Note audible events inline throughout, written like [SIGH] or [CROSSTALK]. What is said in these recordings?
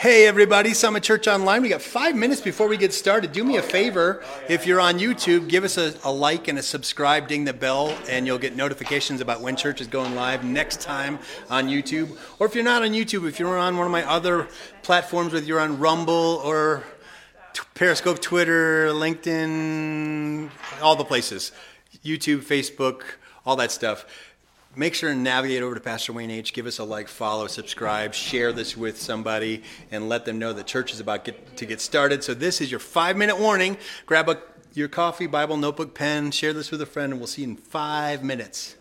Hey everybody, Summit Church Online. We got five minutes before we get started. Do me a favor, if you're on YouTube, give us a, a, like and a subscribe, ding the bell, and you'll get notifications about when church is going live next time on YouTube. Or if you're not on YouTube, if you're on one of my other platforms, whether you're on Rumble or Periscope, Twitter, LinkedIn, all the places, YouTube, Facebook, all that stuff make sure and navigate over to Pastor Wayne H. Give us a like, follow, subscribe, share this with somebody, and let them know the church is about get, to get started. So this is your five minute warning. Grab a, your coffee, Bible, notebook, pen, share this with a friend, and we'll see you in five minutes.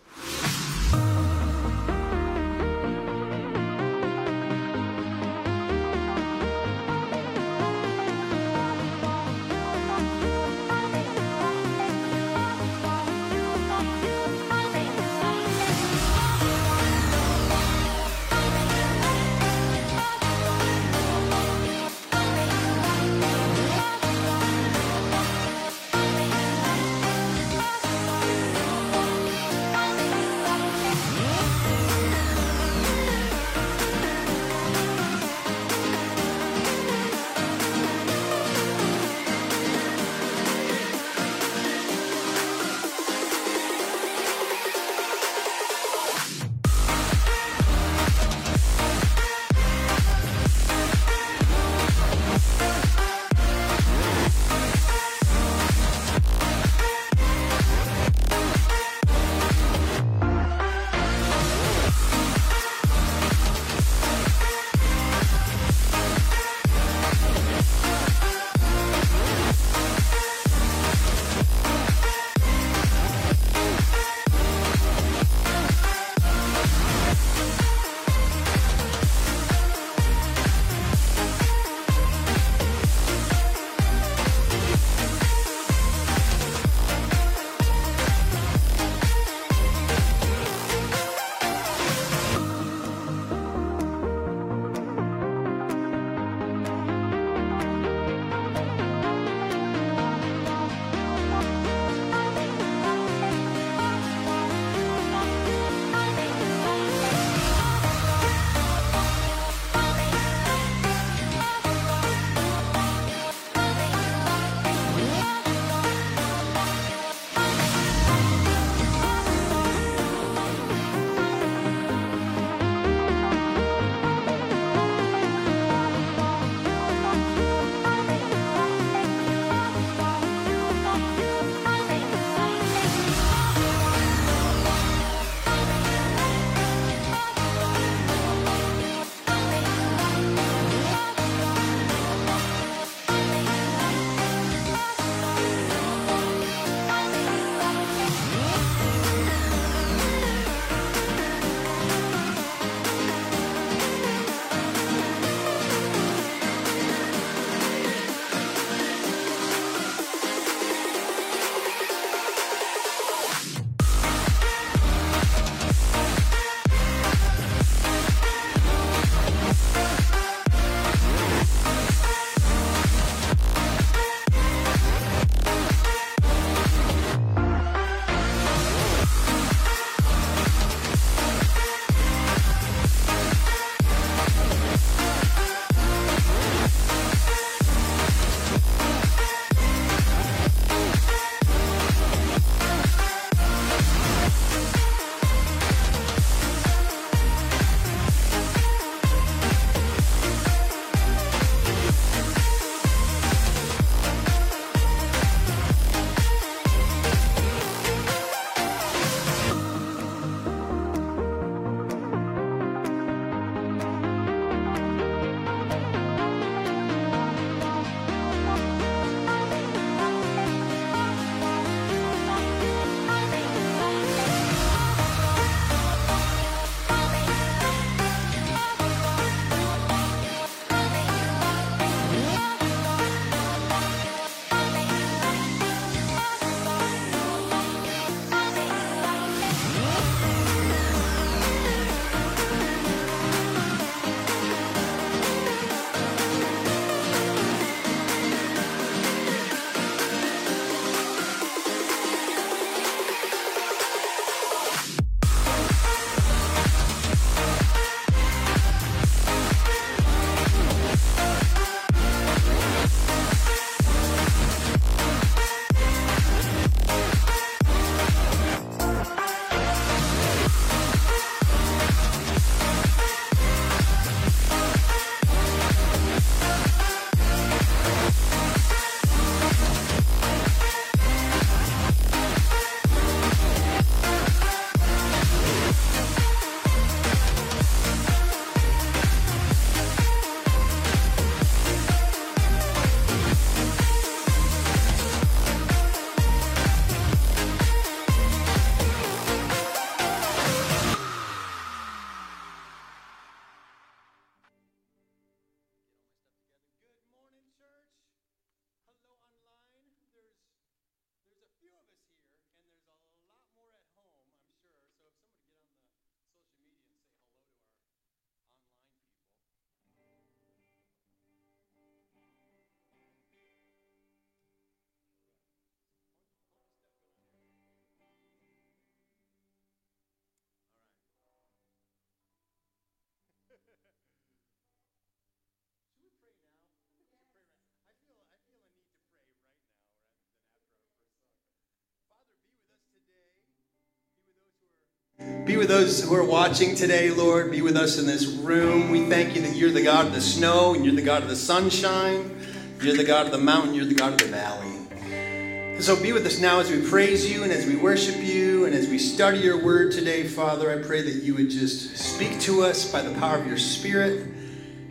Be with those who are watching today, Lord. Be with us in this room. We thank you that you're the God of the snow and you're the God of the sunshine. You're the God of the mountain. You're the God of the valley. And so be with us now as we praise you and as we worship you and as we study your word today, Father. I pray that you would just speak to us by the power of your Spirit.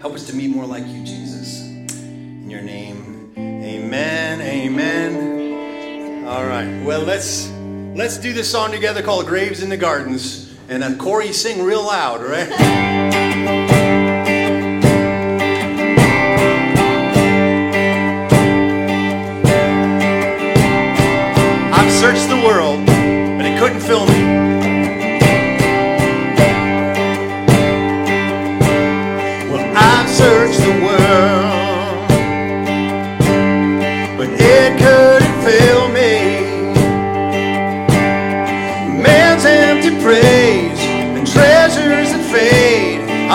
Help us to be more like you, Jesus. In your name, amen, amen. All right, well, let's, let's do this song together called Graves in the Gardens. And then Corey, sing real loud, right? I've searched the world, but it couldn't fill me.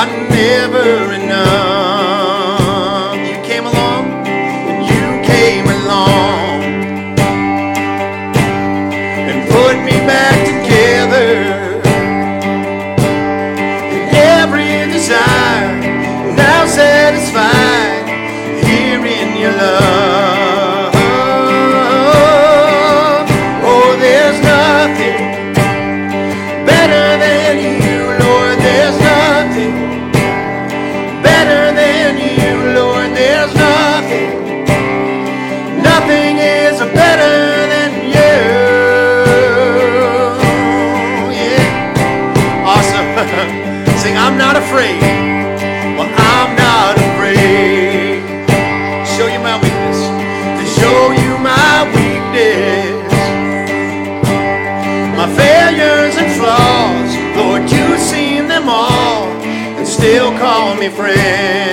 are never enough. morrer.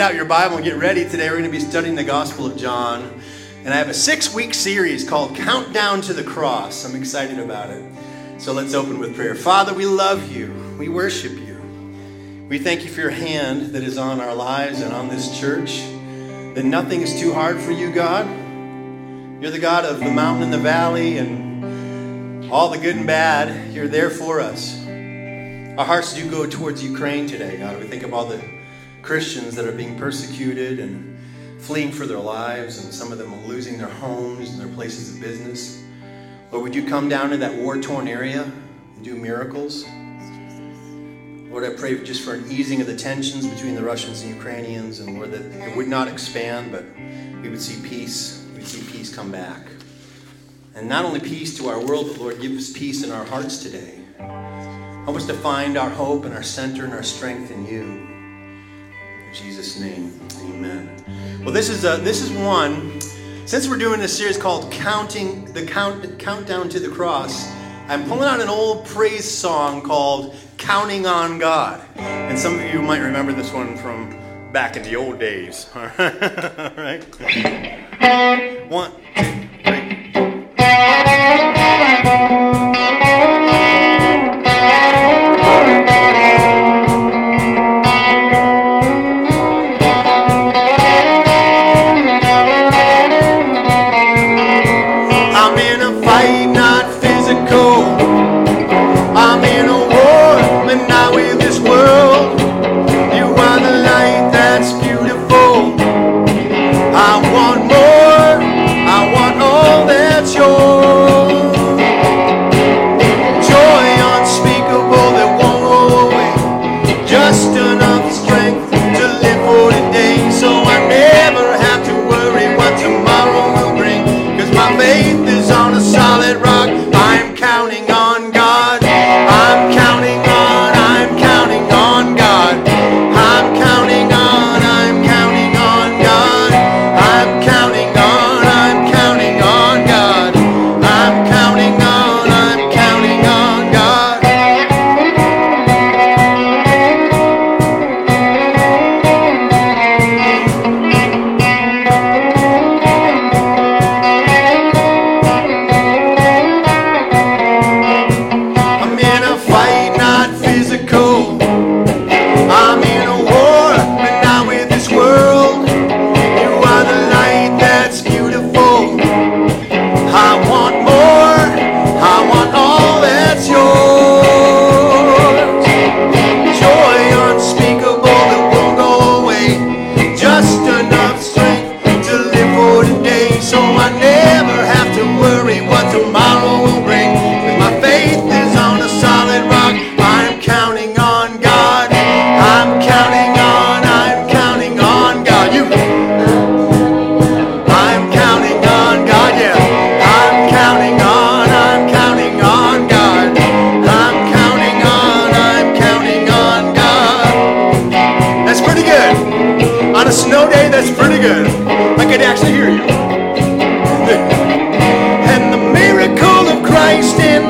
Get out your Bible and get ready today. We're going to be studying the Gospel of John. And I have a six week series called Countdown to the Cross. I'm excited about it. So let's open with prayer. Father, we love you. We worship you. We thank you for your hand that is on our lives and on this church that nothing is too hard for you, God. You're the God of the mountain and the valley and all the good and bad. You're there for us. Our hearts do go towards Ukraine today, God. We think of all the Christians that are being persecuted and fleeing for their lives, and some of them losing their homes and their places of business. Lord, would you come down to that war torn area and do miracles? Lord, I pray just for an easing of the tensions between the Russians and Ukrainians, and Lord, that it would not expand, but we would see peace. We'd see peace come back. And not only peace to our world, but Lord, give us peace in our hearts today. Help us to find our hope and our center and our strength in you. Jesus' name, amen. Well, this is, a, this is one, since we're doing this series called Counting the Count, Countdown to the Cross, I'm pulling out an old praise song called Counting on God. And some of you might remember this one from back in the old days. [LAUGHS] All right? One, two, three.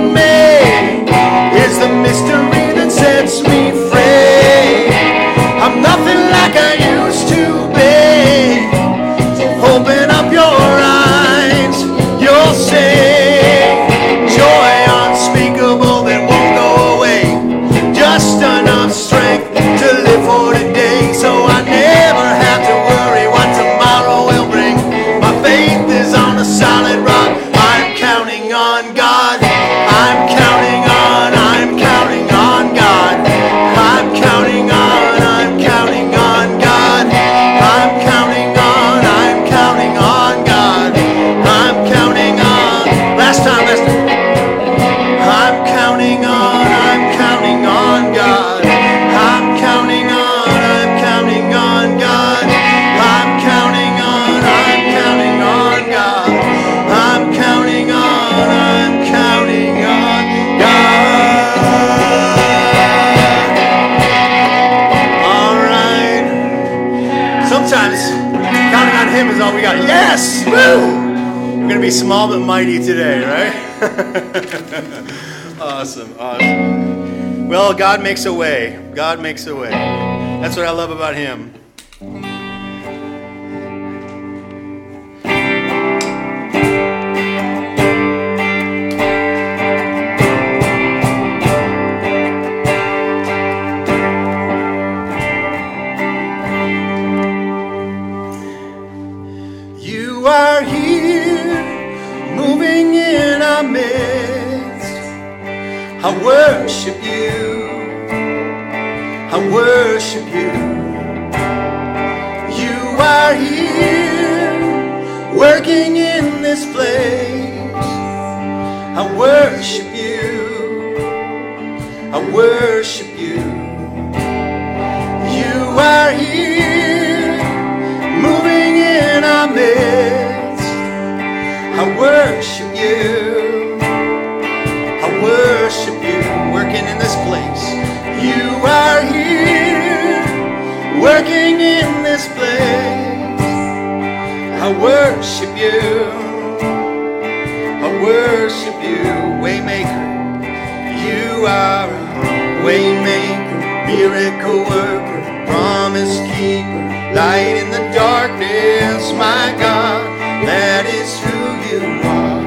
meu. God makes a way. God makes a way. That's what I love about him. Keeper, light in the darkness, my God. That is who you are.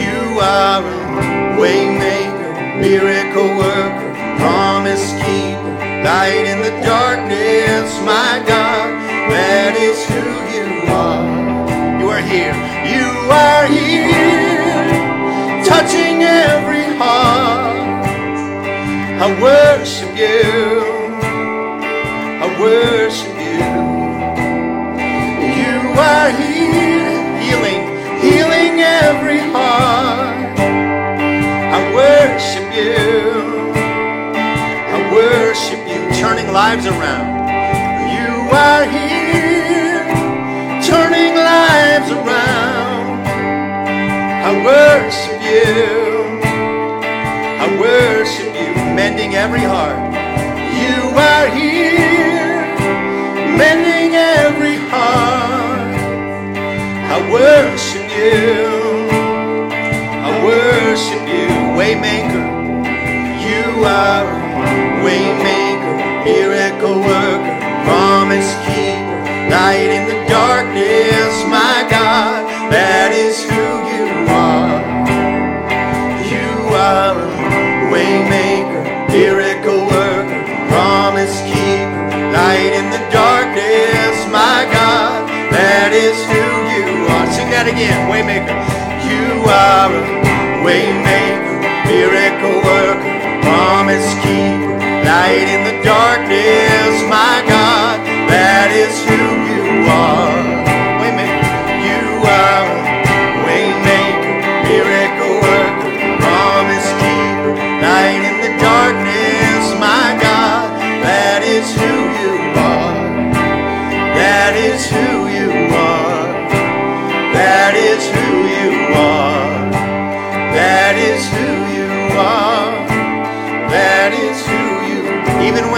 You are a waymaker, miracle worker, promise keeper, light in the darkness, my God. That is who you are. You are here. You are here, touching every heart. I worship you. Worship you. You are here, healing, healing every heart. I worship you. I worship you, turning lives around. You are here, turning lives around. I worship you. I worship you, mending every heart. You are here, mending every heart. I worship you. I worship you, Waymaker. You are Waymaker, miracle worker, promise keeper, light in the darkness, my God. That is who you are. Again, waymaker. You are a waymaker, miracle worker, promise keeper, light in the darkness, my God. That is who you are.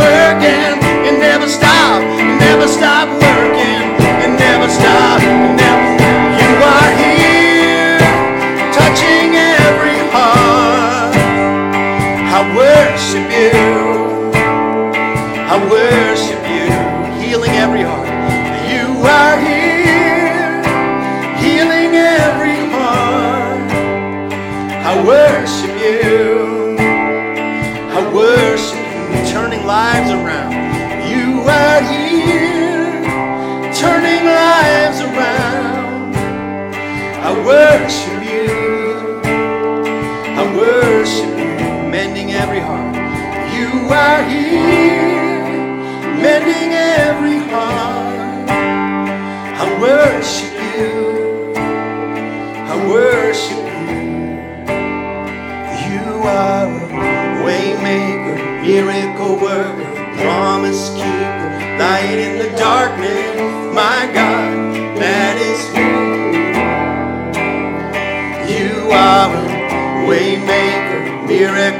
Working.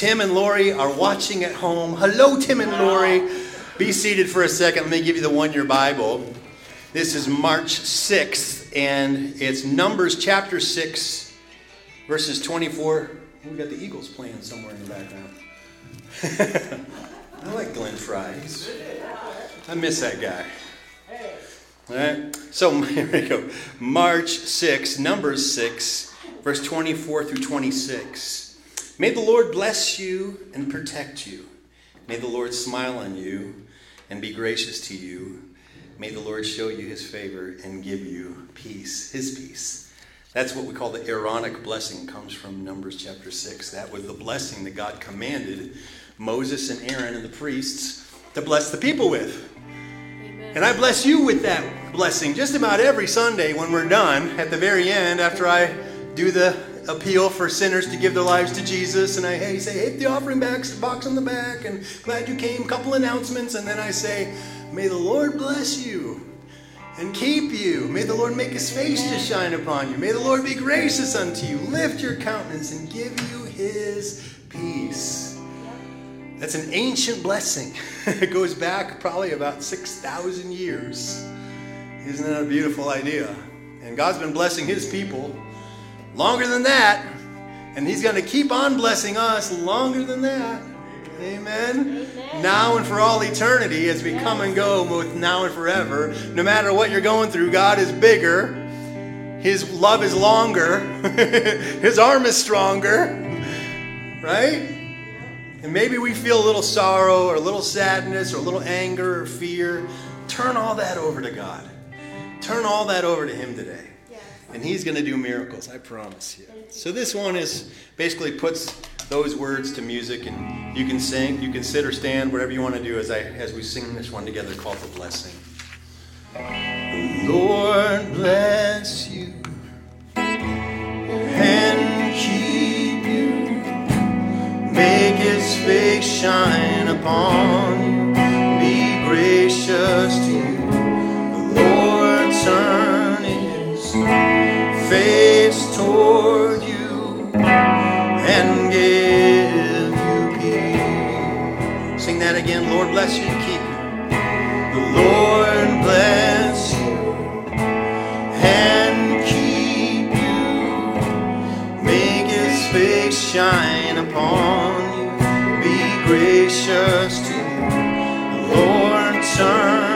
Tim and Lori are watching at home. Hello, Tim and Lori. Be seated for a second. Let me give you the one year Bible. This is March 6th, and it's Numbers chapter 6, verses 24. We got the Eagles playing somewhere in the background. [LAUGHS] I like Glenn Frey. I miss that guy. All right. So [LAUGHS] here we go. March 6, Numbers 6, verse 24 through 26. May the Lord bless you and protect you. May the Lord smile on you and be gracious to you. May the Lord show you his favor and give you peace, his peace. That's what we call the Aaronic blessing, comes from Numbers chapter 6. That was the blessing that God commanded Moses and Aaron and the priests to bless the people with. And I bless you with that blessing just about every Sunday when we're done at the very end after I do the appeal for sinners to give their lives to Jesus. And I hey, say, hit the offering box, box on the back, and glad you came, couple announcements. And then I say, may the Lord bless you and keep you. May the Lord make his face to shine upon you. May the Lord be gracious unto you, lift your countenance, and give you his peace. That's an ancient blessing. [LAUGHS] it goes back probably about 6,000 years. Isn't that a beautiful idea? And God's been blessing his people longer than that. And he's going to keep on blessing us longer than that. Amen. Amen. Now and for all eternity, as we come and go both now and forever, no matter what you're going through, God is bigger. His love is longer. [LAUGHS] His arm is stronger. Right? And maybe we feel a little sorrow or a little sadness or a little anger or fear. Turn all that over to God. Turn all that over to Him today. And He's going to do miracles, I promise you. So this one is basically puts those words to music and you can sing, you can sit or stand, whatever you want to do as I as we sing this one together called the blessing. The Lord bless you and keep you. Make his face shine upon you. Be gracious to you. The Lord turn his face toward you and give you peace. Sing that again. Lord bless you and keep you. The Lord bless you and keep you. Make his face shine upon you. Be gracious to you. The Lord turn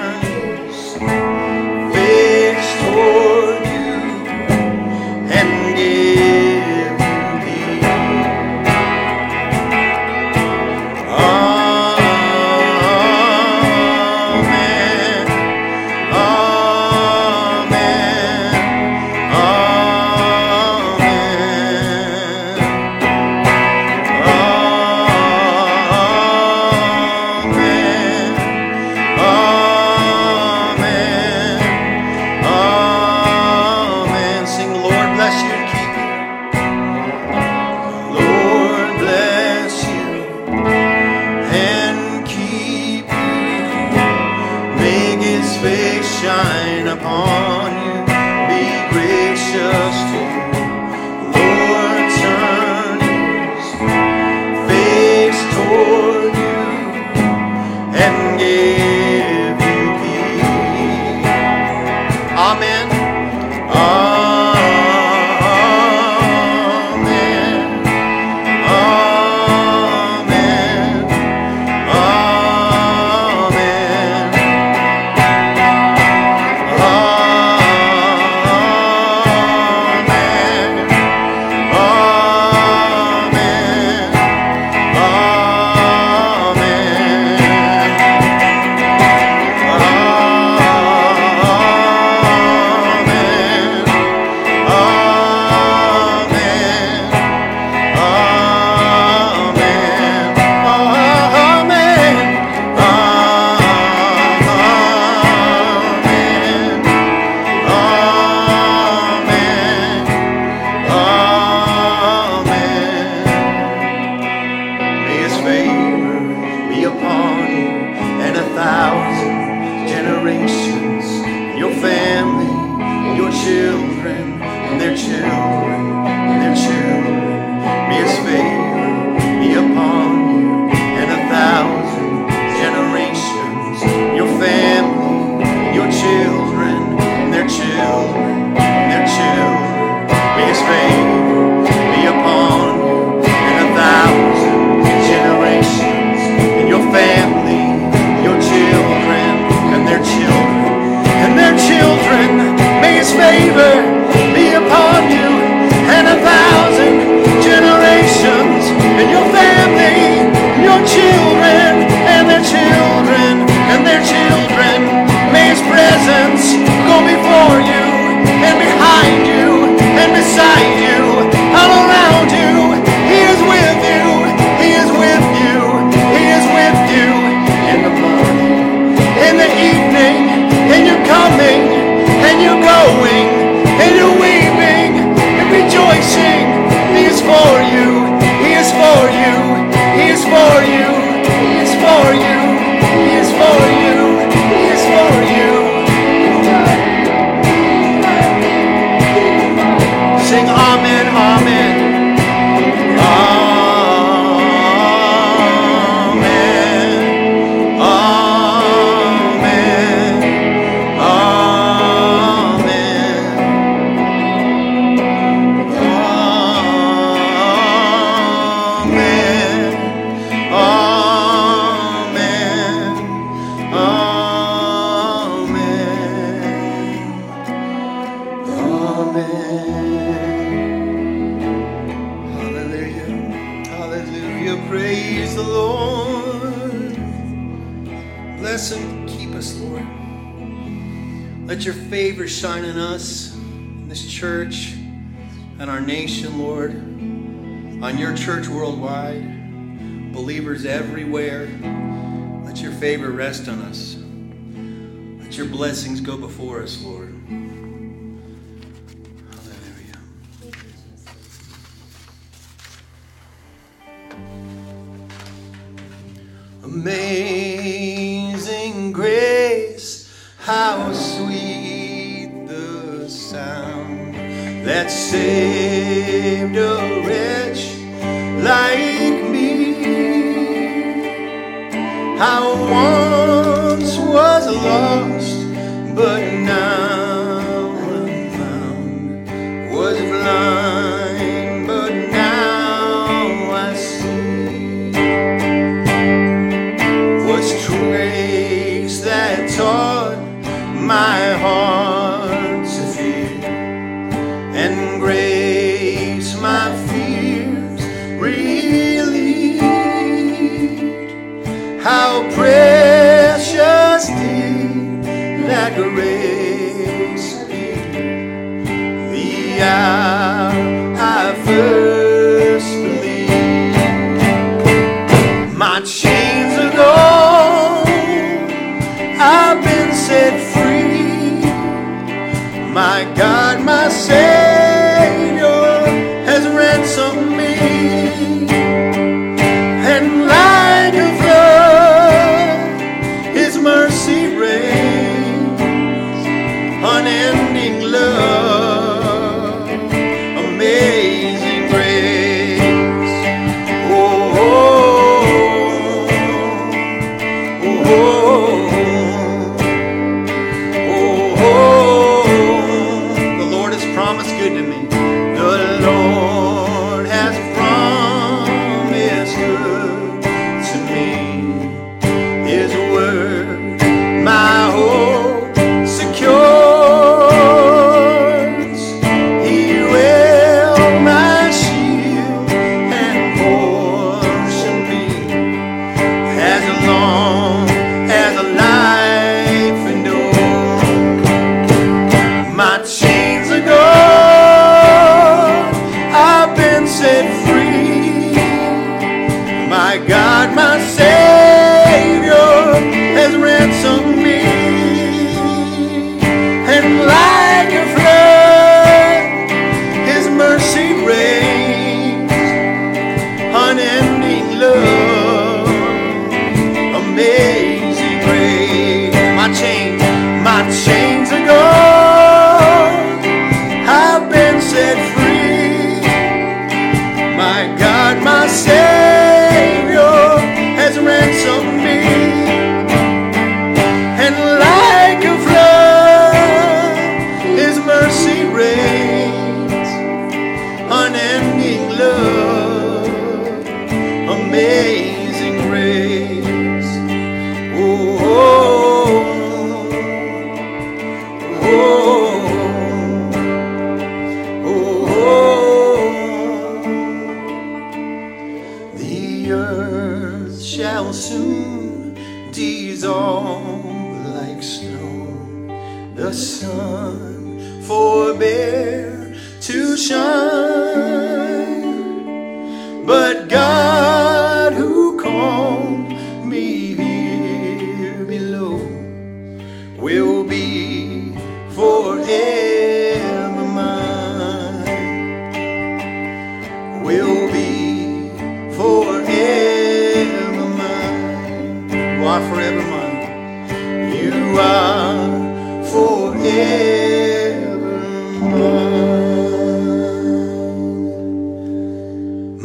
rest on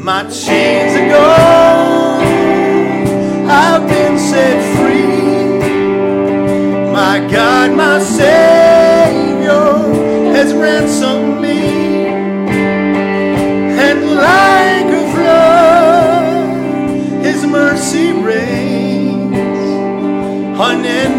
My chains are gone. I've been set free. My God, my Savior has ransomed me. And like a flood, His mercy reigns. Unending love,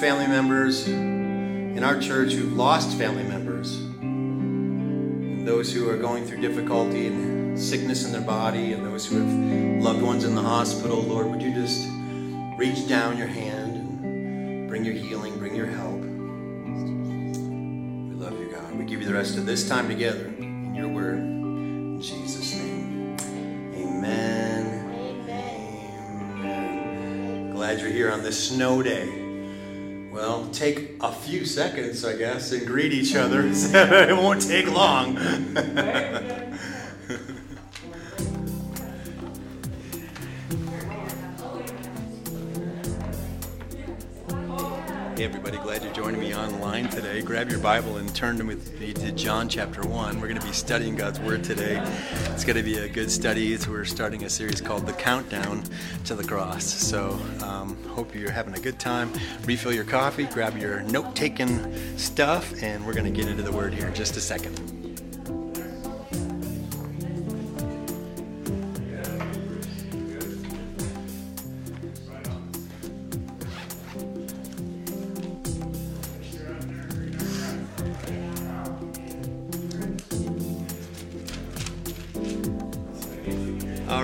family members in our church who've lost family members, and those who are going through difficulty and sickness in their body, and those who have loved ones in the hospital. Lord, would you just reach down your hand and bring your healing, bring your help? We love you, God. We give you the rest of this time together in your word. In Jesus' name. Amen. Amen. Glad you're here on this snow day. Well, take a few seconds, I guess, and greet each other. [LAUGHS] it won't take long. Joining me online today. Grab your Bible and turn with me to John chapter 1. We're going to be studying God's Word today. It's going to be a good study. We're starting a series called The Countdown to the Cross. So, um, hope you're having a good time. Refill your coffee, grab your note taking stuff, and we're going to get into the Word here in just a second.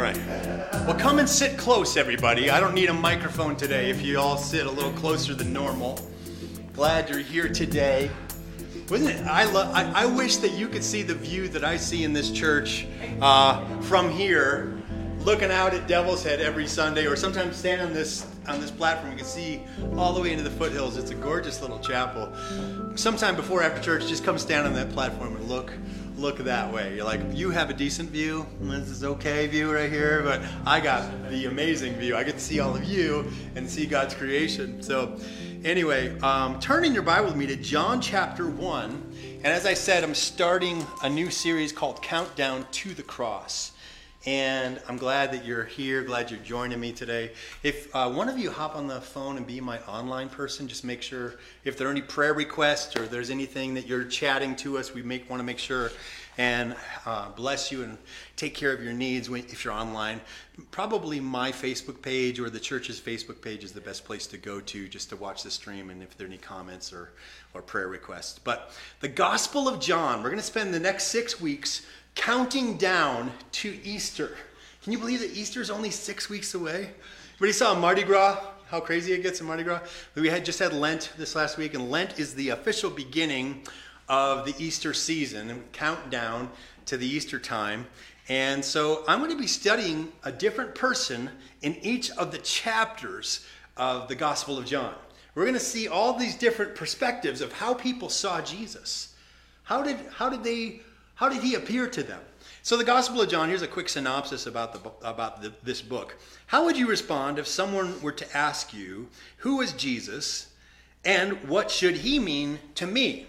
Right. Well, come and sit close, everybody. I don't need a microphone today if you all sit a little closer than normal. Glad you're here today. Wasn't it? I, lo- I, I wish that you could see the view that I see in this church uh, from here, looking out at Devil's Head every Sunday, or sometimes stand on this on this platform. You can see all the way into the foothills. It's a gorgeous little chapel. Sometime before after church, just come stand on that platform and look look that way. You're like, you have a decent view. This is okay view right here, but I got the amazing view. I get to see all of you and see God's creation. So, anyway, um, turn in your Bible with me to John chapter one. And as I said, I'm starting a new series called Countdown to the Cross. And I'm glad that you're here. Glad you're joining me today. If uh, one of you hop on the phone and be my online person, just make sure if there are any prayer requests or there's anything that you're chatting to us, we make want to make sure and uh, bless you and take care of your needs when, if you're online. Probably my Facebook page or the church's Facebook page is the best place to go to just to watch the stream and if there are any comments or, or prayer requests. But the Gospel of John, we're going to spend the next six weeks counting down to Easter. Can you believe that Easter is only six weeks away? Everybody saw Mardi Gras? How crazy it gets in Mardi Gras? We had just had Lent this last week, and Lent is the official beginning of the Easter season and countdown to the Easter time. And so I'm going to be studying a different person in each of the chapters of the Gospel of John. We're going to see all these different perspectives of how people saw Jesus. How did, how did they how did he appear to them? So, the Gospel of John, here's a quick synopsis about, the, about the, this book. How would you respond if someone were to ask you, Who is Jesus and what should he mean to me?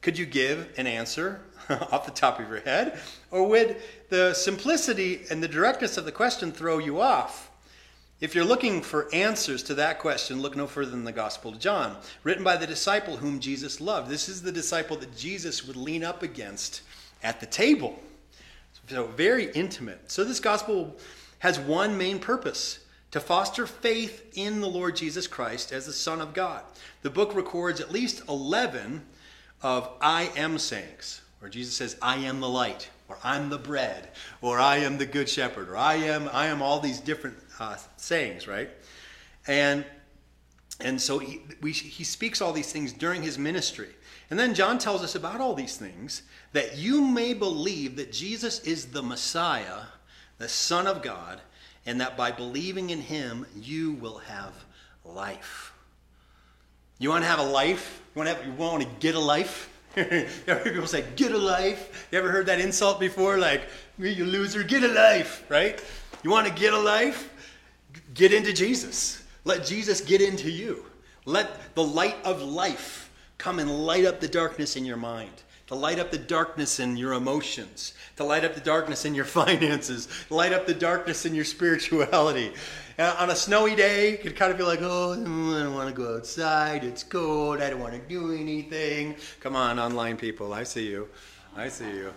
Could you give an answer [LAUGHS] off the top of your head? Or would the simplicity and the directness of the question throw you off? If you're looking for answers to that question, look no further than the Gospel of John, written by the disciple whom Jesus loved. This is the disciple that Jesus would lean up against at the table. So, very intimate. So, this gospel has one main purpose to foster faith in the Lord Jesus Christ as the Son of God. The book records at least 11 of I am sayings, where Jesus says, I am the light, or I'm the bread, or I am the good shepherd, or I am, I am all these different uh, sayings, right? And, and so he, we, he speaks all these things during his ministry. And then John tells us about all these things that you may believe that Jesus is the Messiah, the Son of God, and that by believing in him, you will have life. You want to have a life? You want to, have, you want to get a life? [LAUGHS] you ever people say, get a life? You ever heard that insult before? Like, you loser, get a life, right? You want to get a life? Get into Jesus. Let Jesus get into you. Let the light of life come and light up the darkness in your mind to light up the darkness in your emotions, to light up the darkness in your [LAUGHS] finances, light up the darkness in your spirituality. And on a snowy day, you could kind of be like, oh, I don't want to go outside. It's cold. I don't want to do anything. Come on, online people. I see you. I see you.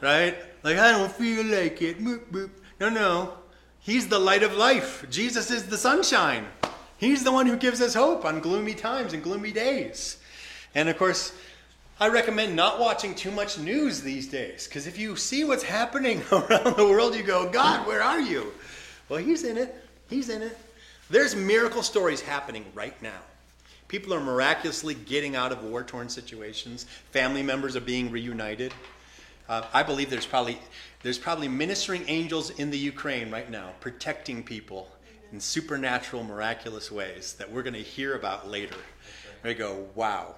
Right? Like, I don't feel like it. Boop, boop. No, no. He's the light of life. Jesus is the sunshine. He's the one who gives us hope on gloomy times and gloomy days. And of course, I recommend not watching too much news these days because if you see what's happening [LAUGHS] around the world, you go, God, where are you? Well, He's in it. He's in it. There's miracle stories happening right now. People are miraculously getting out of war torn situations, family members are being reunited. Uh, I believe there's probably, there's probably ministering angels in the Ukraine right now protecting people in supernatural, miraculous ways that we're going to hear about later. We go, wow,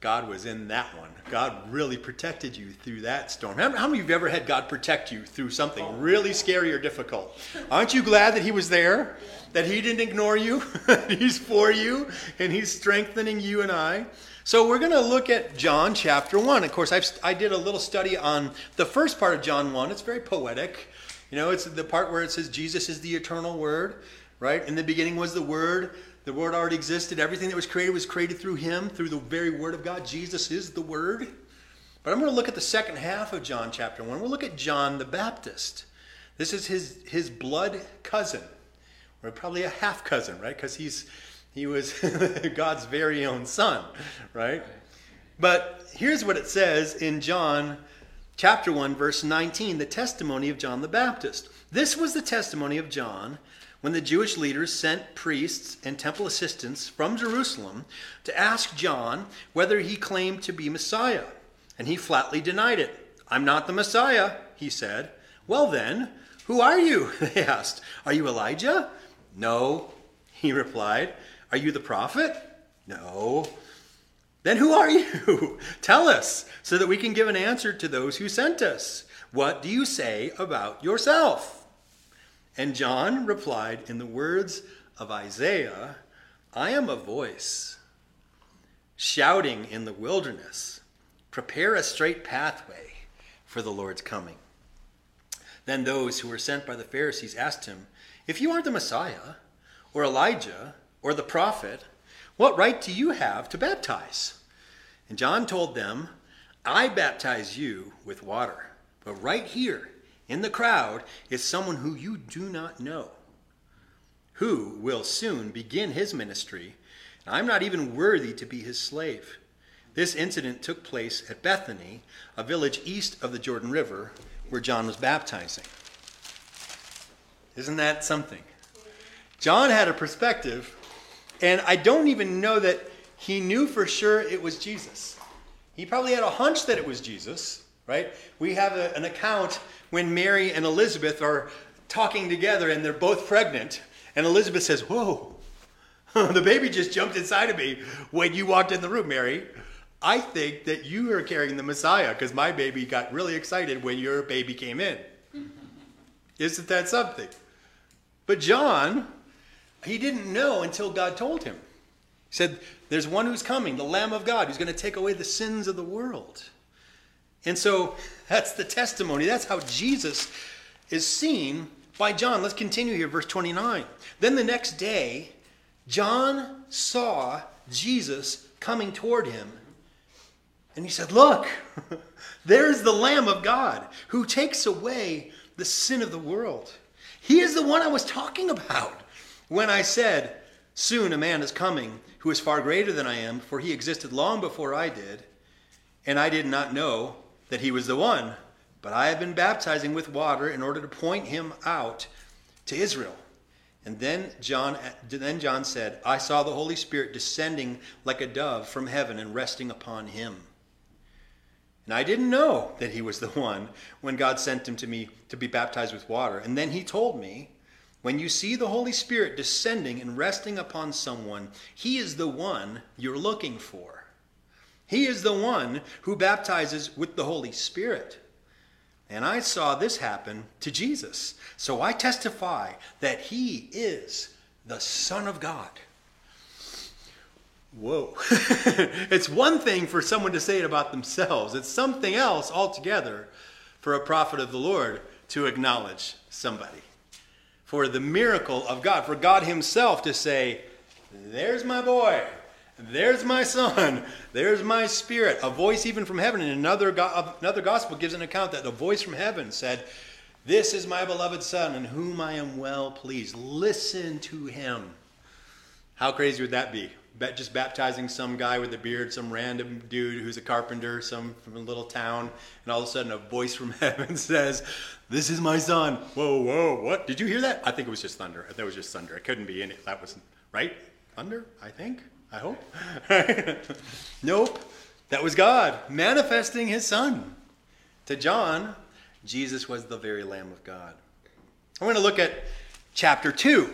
God was in that one. God really protected you through that storm. How, many of you have ever had God protect you through something really scary or difficult? Aren't you glad that He was there? That He didn't ignore you? [LAUGHS] he's for you and He's strengthening you and I. So we're going to look at John chapter 1. Of course, I've, I did a little study on the first part of John 1. It's very poetic. You know, it's the part where it says Jesus is the eternal Word, right? In the beginning was the Word the Word already existed. Everything that was created was created through Him, through the very Word of God. Jesus is the Word. But I'm going to look at the second half of John chapter 1. We'll look at John the Baptist. This is his, his blood cousin, or probably a half cousin, right? Because he's he was [LAUGHS] God's very own son, right? But here's what it says in John chapter 1, verse 19 the testimony of John the Baptist. This was the testimony of John when the Jewish leaders sent priests and temple assistants from Jerusalem to ask John whether he claimed to be Messiah. And he flatly denied it. I'm not the Messiah, he said. Well, then, who are you? [LAUGHS] They asked. Are you Elijah? No, [LAUGHS] he replied. Are you the prophet? No. Then who are you? [LAUGHS] Tell us so that we can give an answer to those who sent us. What do you say about yourself? And John replied in the words of Isaiah I am a voice shouting in the wilderness, prepare a straight pathway for the Lord's coming. Then those who were sent by the Pharisees asked him, If you aren't the Messiah, or Elijah, or the prophet, what right do you have to baptize? And John told them, I baptize you with water, but right here, in the crowd is someone who you do not know, who will soon begin his ministry. I'm not even worthy to be his slave. This incident took place at Bethany, a village east of the Jordan River, where John was baptizing. Isn't that something? John had a perspective, and I don't even know that he knew for sure it was Jesus. He probably had a hunch that it was Jesus, right? We have a, an account when Mary and Elizabeth are talking together and they're both pregnant, and Elizabeth says, Whoa, [LAUGHS] the baby just jumped inside of me when you walked in the room, Mary. I think that you are carrying the Messiah because my baby got really excited when your baby came in. [LAUGHS] Isn't that something? But John, he didn't know until God told him. He said, There's one who's coming, the Lamb of God, who's going to take away the sins of the world. And so [LAUGHS] that's the testimony. That's how Jesus is seen by John. Let's continue here, verse 29. Then the next day, John saw Jesus coming toward him And he said, Look, [LAUGHS] there's the Lamb of God who takes away the sin of the world. He is the one I was talking about when I said, Soon a man is coming who is far greater than I am, for he existed long before I did, and I did not know that he was the one. But I have been baptizing with water in order to point him out to Israel. And then John, then John said, I saw the Holy Spirit descending like a dove from heaven and resting upon him. And I didn't know that he was the one when God sent him to me to be baptized with water. And then he told me, when you see the Holy Spirit descending and resting upon someone, he is the one you're looking for. He is the one who baptizes with the Holy Spirit. And I saw this happen to Jesus. So I testify that he is the Son of God. Whoa. [LAUGHS] it's one thing for someone to say it about themselves, it's something else altogether for a prophet of the Lord to acknowledge somebody. For the miracle of God, for God Himself to say, There's my boy. There's my son. There's my spirit. A voice even from heaven. And another, another gospel gives an account that a voice from heaven said, This is my beloved son in whom I am well pleased. Listen to him. How crazy would that be? Bet Just baptizing some guy with a beard, some random dude who's a carpenter, some from a little town, and all of a sudden a voice from [LAUGHS] heaven says, This is my son. Whoa, whoa, what? Did you hear that? I think it was just thunder. That was just thunder. It couldn't be in it. That wasn't, right? Thunder, I think. I hope. [LAUGHS] nope. That was God manifesting his son. To John, Jesus was the very Lamb of God. I want to look at chapter 2.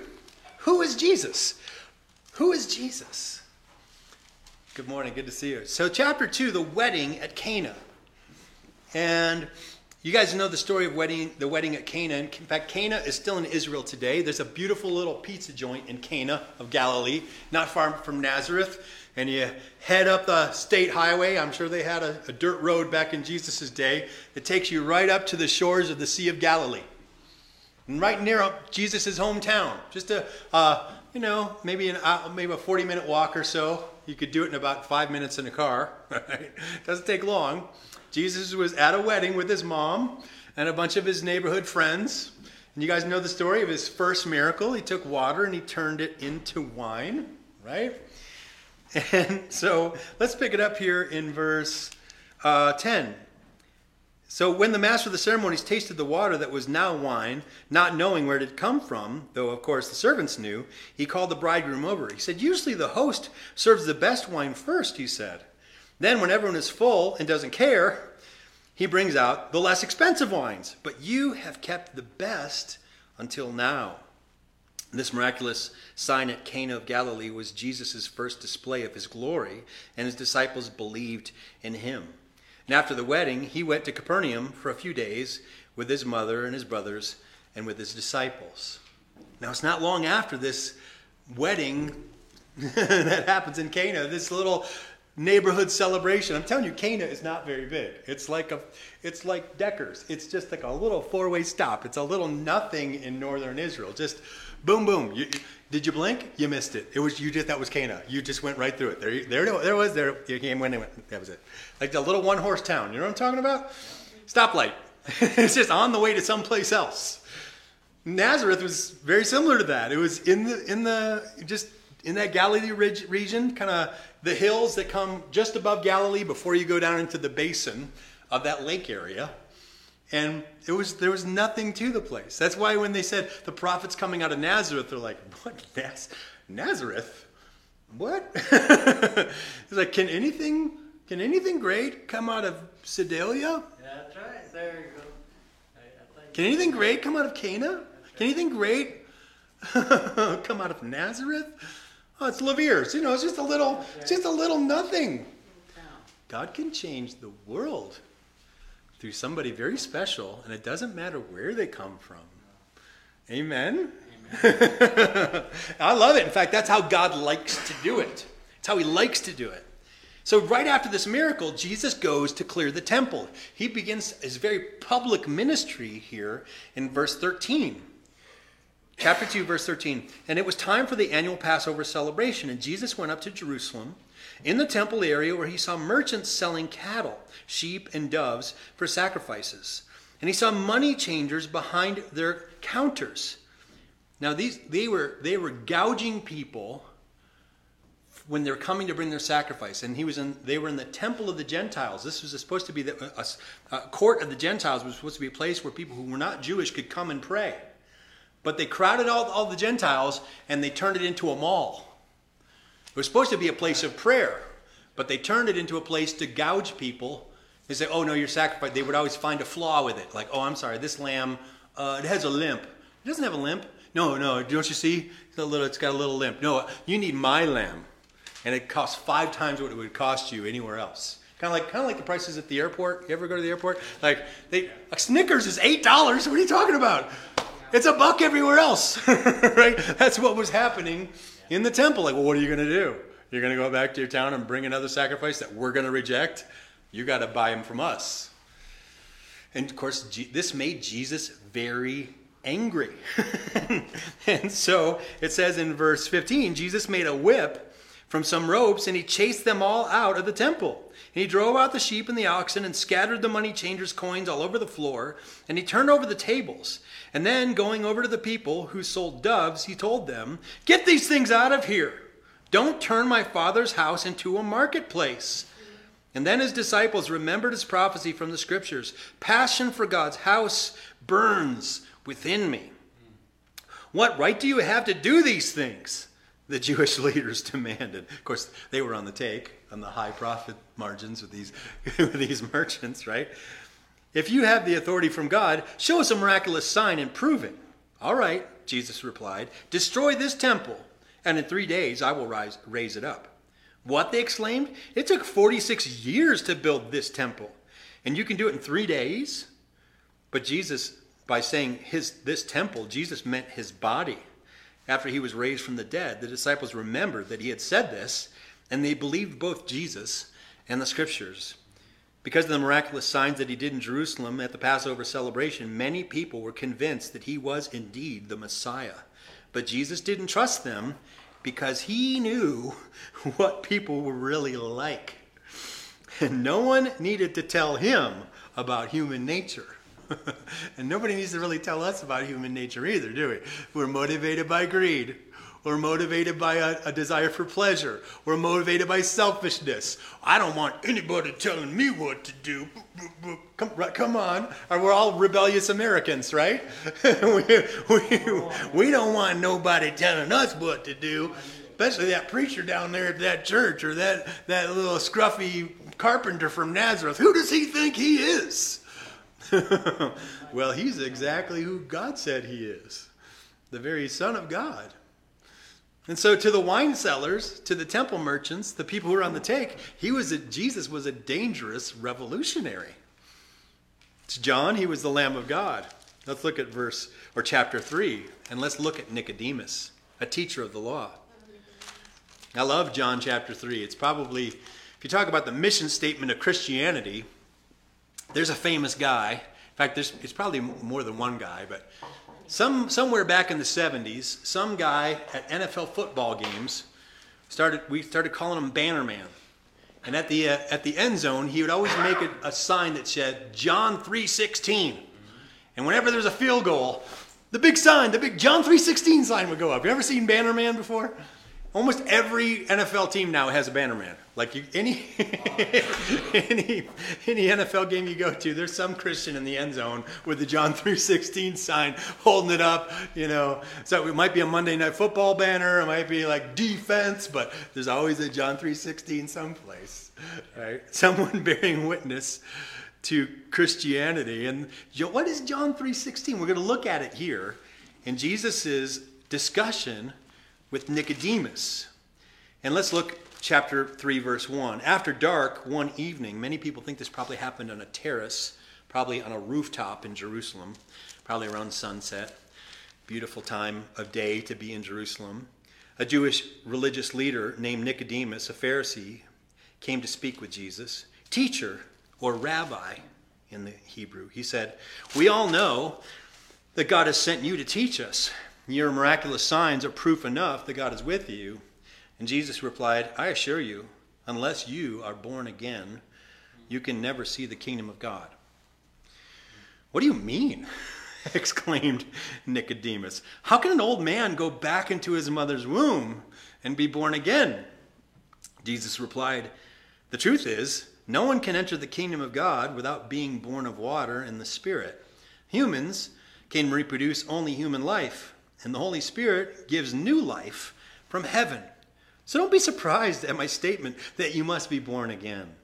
Who is Jesus? Who is Jesus? Good morning. Good to see you. So, chapter 2, the wedding at Cana. And you guys know the story of wedding, the wedding at Cana. In fact, Cana is still in Israel today. There's a beautiful little pizza joint in Cana of Galilee, not far from Nazareth. And you head up the state highway. I'm sure they had a, a dirt road back in Jesus' day that takes you right up to the shores of the Sea of Galilee. And right near Jesus' hometown. Just a, uh, you know, maybe, an, uh, maybe a 40 minute walk or so. You could do it in about five minutes in a car. [LAUGHS] Right? Doesn't take long. Jesus was at a wedding with his mom and a bunch of his neighborhood friends. And you guys know the story of his first miracle. He took water and he turned it into wine, right? And [LAUGHS] so let's pick it up here in verse uh, 10. So when the master of the ceremonies tasted the water that was now wine, not knowing where it had come from, though of course the servants knew, he called the bridegroom over. He said, Usually the host serves the best wine first, he said. Then, when everyone is full and doesn't care, he brings out the less expensive wines. But you have kept the best until now. This miraculous sign at Cana of Galilee was Jesus' first display of his glory, and his disciples believed in him. And after the wedding, he went to Capernaum for a few days with his mother and his brothers and with his disciples. Now, it's not long after this wedding [LAUGHS] that happens in Cana, this little neighborhood celebration. I'm telling you, Cana is not very big. It's like a, it's like Deckers. It's just like a little four-way stop. It's a little nothing in northern Israel. Just boom, boom. You, did you blink? You missed it. It was you just that was Cana. You just went right through it. There, there, there was. There you came when it went. That was it. Like the little one-horse town. You know what I'm talking about? Stoplight. [LAUGHS] it's just on the way to someplace else. Nazareth was very similar to that. It was in the in the just in that Galilee region, kind of the hills that come just above Galilee before you go down into the basin of that lake area. And it was there was nothing to the place. That's why when they said the prophets coming out of Nazareth, they're like, "What Naz- Nazareth? What?" [LAUGHS] it's like, can anything can anything great come out of Sedalia? That's right. There you go. I, I can anything great come out of Cana? Can anything great [LAUGHS] come out of Nazareth? Oh, it's Louviers. You know, it's just a little, it's just a little nothing. God can change the world through somebody very special, and it doesn't matter where they come from. Amen. Amen. [LAUGHS] I love it. In fact, that's how God likes to do it. It's how He likes to do it. So, right after this miracle, Jesus goes to clear the temple. He begins his very public ministry here in verse 13. Chapter 2, verse 13. And it was time for the annual Passover celebration, and Jesus went up to Jerusalem in the temple area where he saw merchants selling cattle, sheep, and doves for sacrifices. And he saw money changers behind their counters. Now these they were they were gouging people when they're coming to bring their sacrifice. And he was in they were in the temple of the Gentiles. This was supposed to be the a, a court of the Gentiles was supposed to be a place where people who were not Jewish could come and pray. But they crowded all, all the Gentiles and they turned it into a mall. It was supposed to be a place of prayer, but they turned it into a place to gouge people. They say, "Oh no, your sacrifice." They would always find a flaw with it, like, "Oh, I'm sorry, this lamb, uh, it has a limp. It doesn't have a limp. No, no, don't you see? It's, a little, it's got a little limp. No, you need my lamb, and it costs five times what it would cost you anywhere else." Kind of like, kind of like the prices at the airport. You ever go to the airport? Like, they, like Snickers is eight dollars. What are you talking about? It's a buck everywhere else, [LAUGHS] right? That's what was happening in the temple. Like, well, what are you going to do? You're going to go back to your town and bring another sacrifice that we're going to reject? You got to buy them from us. And of course, this made Jesus very angry. [LAUGHS] and so it says in verse 15 Jesus made a whip from some ropes and he chased them all out of the temple. And he drove out the sheep and the oxen and scattered the money changers' coins all over the floor. And he turned over the tables. And then, going over to the people who sold doves, he told them, Get these things out of here. Don't turn my father's house into a marketplace. And then his disciples remembered his prophecy from the scriptures Passion for God's house burns within me. What right do you have to do these things? The Jewish [LAUGHS] leaders demanded. Of course, they were on the take, on the high profit margins with these, [LAUGHS] with these merchants, right? If you have the authority from God, show us a miraculous sign and prove it. All right, Jesus replied, destroy this temple, and in three days I will rise, raise it up. What? They exclaimed. It took 46 years to build this temple, and you can do it in three days? But Jesus, by saying his, this temple, Jesus meant his body. After he was raised from the dead, the disciples remembered that he had said this, and they believed both Jesus and the scriptures. Because of the miraculous signs that he did in Jerusalem at the Passover celebration, many people were convinced that he was indeed the Messiah. But Jesus didn't trust them because he knew [LAUGHS] what people were really like. And no one needed to tell him about human nature. [LAUGHS] and nobody needs to really tell us about human nature either, do we? We're motivated by greed. We're motivated by a, a, desire for pleasure. We're motivated by selfishness. I don't want anybody telling me what to do. Come, come on. We're all rebellious Americans, right? [LAUGHS] we, we, we don't want nobody telling us what to do, especially that preacher down there at that church or that, that little scruffy carpenter from Nazareth. Who does he think he is? [LAUGHS] well, he's exactly who God said he is the very Son of God. And so to the wine sellers, to the temple merchants, the people who were on the take, he was a, Jesus was a dangerous revolutionary. To John, he was the Lamb of God. Let's look at verse or chapter 3 and let's look at Nicodemus, a teacher of the law. I love John chapter 3. It's probably if you talk about the mission statement of Christianity, there's a famous guy. In fact, there's it's probably more than one guy, but some, somewhere back in the 70s, some guy at NFL football games started, we started calling him Bannerman. And at the, uh, at the end zone, he would always make a, a sign that said John 3.16. And whenever there's a field goal, the big sign, the big John 3.16 sign would go up. You ever seen Bannerman before? Almost every NFL team now has a bannerman. Like you, any [LAUGHS] any any NFL game you go to, there's some Christian in the end zone with the John 3:16 sign holding it up. You know, so it might be a Monday Night Football banner, it might be like defense, but there's always a John 3:16 someplace, right? [LAUGHS] Someone bearing witness to Christianity. And what is John 3:16? We're going to look at it here in Jesus's discussion with Nicodemus. And let's look chapter 3 verse 1. After dark one evening, many people think this probably happened on a terrace, probably on a rooftop in Jerusalem, probably around sunset. Beautiful time of day to be in Jerusalem. A Jewish religious leader named Nicodemus, a Pharisee, came to speak with Jesus. Teacher or rabbi in the Hebrew. He said, "We all know that God has sent you to teach us." Your miraculous signs are proof enough that God is with you. And Jesus replied, I assure you, unless you are born again, you can never see the kingdom of God. What do you mean? [LAUGHS] exclaimed Nicodemus. How can an old man go back into his mother's womb and be born again? Jesus replied, The truth is, no one can enter the kingdom of God without being born of water and the Spirit. Humans can reproduce only human life, and the Holy Spirit gives new life from heaven. So don't be surprised at my statement that you must be born again.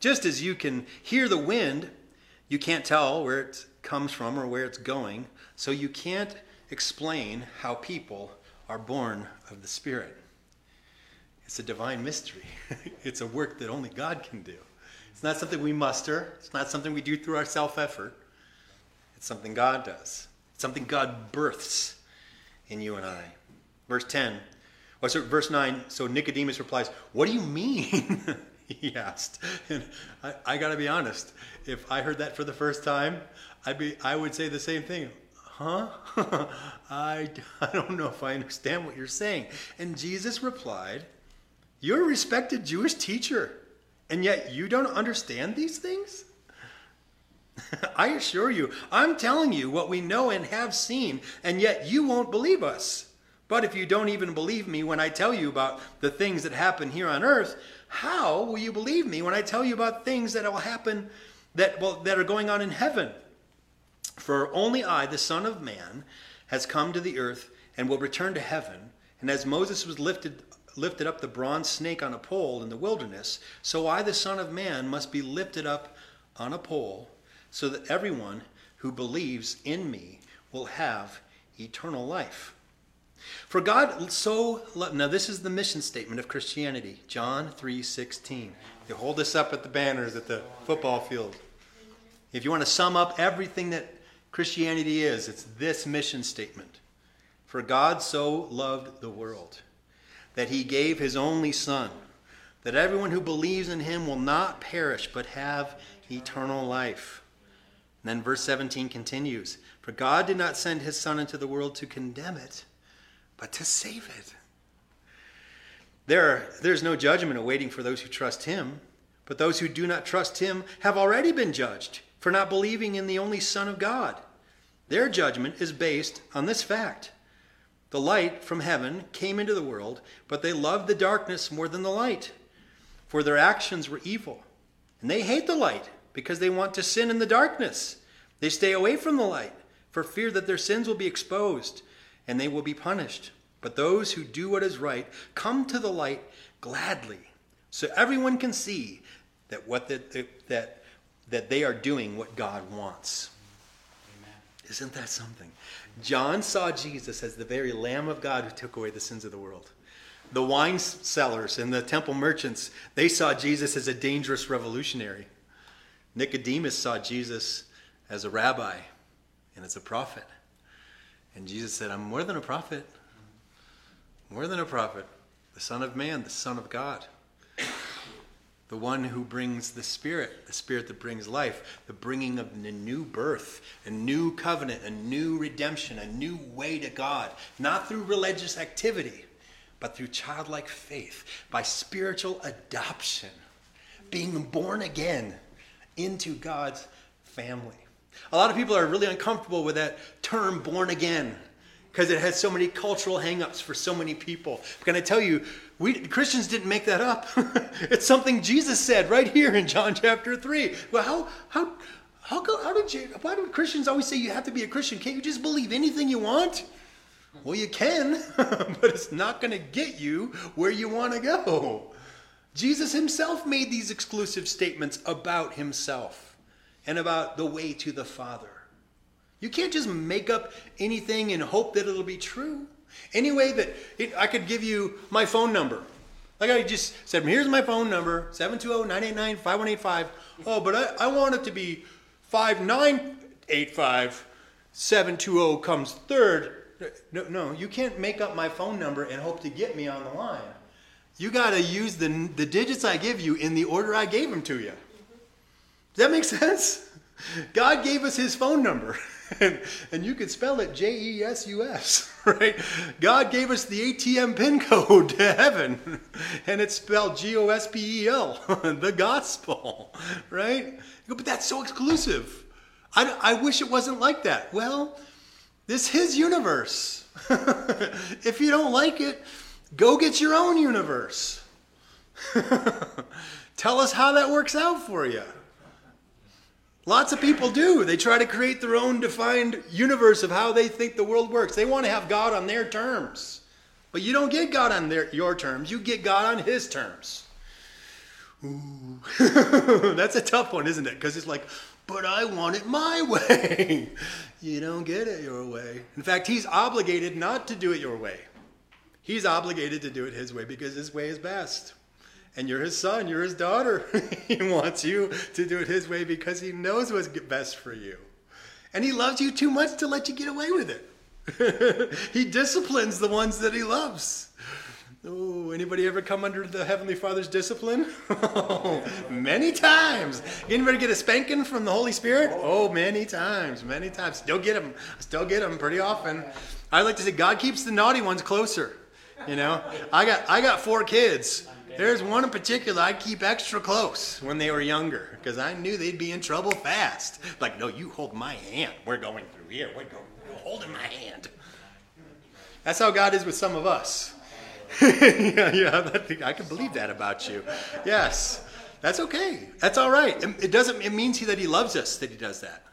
Just as you can hear the wind, you can't tell where it comes from or where it's going, so you can't explain how people are born of the Spirit. It's a divine mystery. [LAUGHS] it's a work that only God can do. It's not something we muster, it's not something we do through our self effort. It's something God does, it's something God births in you and I. Verse 10, or so verse 9, so Nicodemus replies, What do you mean? [LAUGHS] he asked. And I, I got to be honest, if I heard that for the first time, I'd be, I would say the same thing. Huh? [LAUGHS] I, I don't know if I understand what you're saying. And Jesus replied, You're a respected Jewish teacher, and yet you don't understand these things? [LAUGHS] I assure you, I'm telling you what we know and have seen, and yet you won't believe us. But if you don't even believe me when I tell you about the things that happen here on earth, how will you believe me when I tell you about things that will happen that, well, that are going on in heaven? For only I, the Son of Man, has come to the earth and will return to heaven. And as Moses was lifted, lifted up the bronze snake on a pole in the wilderness, so I, the Son of Man, must be lifted up on a pole, so that everyone who believes in me will have eternal life. For God so loved, now this is the mission statement of Christianity, John 3:16. They hold this up at the banners at the football field. If you want to sum up everything that Christianity is, it's this mission statement. For God so loved the world that he gave his only son, that everyone who believes in him will not perish but have eternal life. And then verse 17 continues, for God did not send his son into the world to condemn it, but to save it. There, there's no judgment awaiting for those who trust him, but those who do not trust him have already been judged for not believing in the only Son of God. Their judgment is based on this fact. The light from heaven came into the world, but they loved the darkness more than the light, for their actions were evil. And they hate the light because they want to sin in the darkness. They stay away from the light for fear that their sins will be exposed and they will be punished. But those who do what is right come to the light gladly, so everyone can see that what the, that that they are doing what God wants. Amen. Isn't that something? John saw Jesus as the very Lamb of God who took away the sins of the world. The wine sellers and the temple merchants, they saw Jesus as a dangerous revolutionary. Nicodemus saw Jesus as a rabbi and as a prophet. And Jesus said, I'm more than a prophet. More than a prophet. The Son of Man, the Son of God. The one who brings the Spirit, the Spirit that brings life, the bringing of a new birth, a new covenant, a new redemption, a new way to God. Not through religious activity, but through childlike faith, by spiritual adoption, being born again into God's family. A lot of people are really uncomfortable with that term born again because it has so many cultural hangups for so many people. Can I tell you, we Christians didn't make that up. [LAUGHS] it's something Jesus said right here in John chapter 3. Well, how how how, how did you why do Christians always say you have to be a Christian? Can't you just believe anything you want? Well, you can, [LAUGHS] but it's not going to get you where you want to go. Jesus himself made these exclusive statements about himself and about the way to the Father. You can't just make up anything and hope that it'll be true. Any way that it, I could give you my phone number. Like I just said, here's my phone number 720 989 5185. Oh, but I, I want it to be 5985 720 comes third. No, no, you can't make up my phone number and hope to get me on the line. You got to use the, the digits I give you in the order I gave them to you. Does that make [LAUGHS] sense? God gave us his phone number. and, [LAUGHS] and you could spell it J E S U S, [LAUGHS] right? God gave us the ATM pin code to heaven, and it's spelled G O S P E L, the gospel, right? Go, but that's so exclusive. I, I wish it wasn't like that. Well, this is his universe. if you don't like it, go get your own universe. [LAUGHS] Tell us how that works out for you. Lots of people do. They try to create their own defined universe of how they think the world works. They want to have God on their terms. But you don't get God on their, your terms, you get God on his terms. Ooh. [LAUGHS] That's a tough one, isn't it? Because it's like, but I want it my [LAUGHS] way. you don't get it your way. In fact, he's obligated not to do it your way. He's obligated to do it his way because his way is best and you're his son, you're his daughter. [LAUGHS] he wants you to do it his way because he knows what's best for you. And he loves you too much to let you get away with it. [LAUGHS] he disciplines the ones that he loves. Oh, anybody ever come under the Heavenly Father's discipline? [LAUGHS] many times. Anybody get a spanking from the Holy Spirit? Oh, many times, many times. Still get them. Still get them pretty often. I like to say God keeps the naughty ones closer. You know, I got I got four kids. There's one in particular I keep extra close when they were younger because I knew they'd be in trouble fast. Like, no, you hold my hand. We're going through here. We're going, you're holding my hand. That's how God is with some of us. [LAUGHS] yeah, yeah, I can believe that about you. Yes, that's okay. That's all right. It doesn't. It means that He loves us that He does that.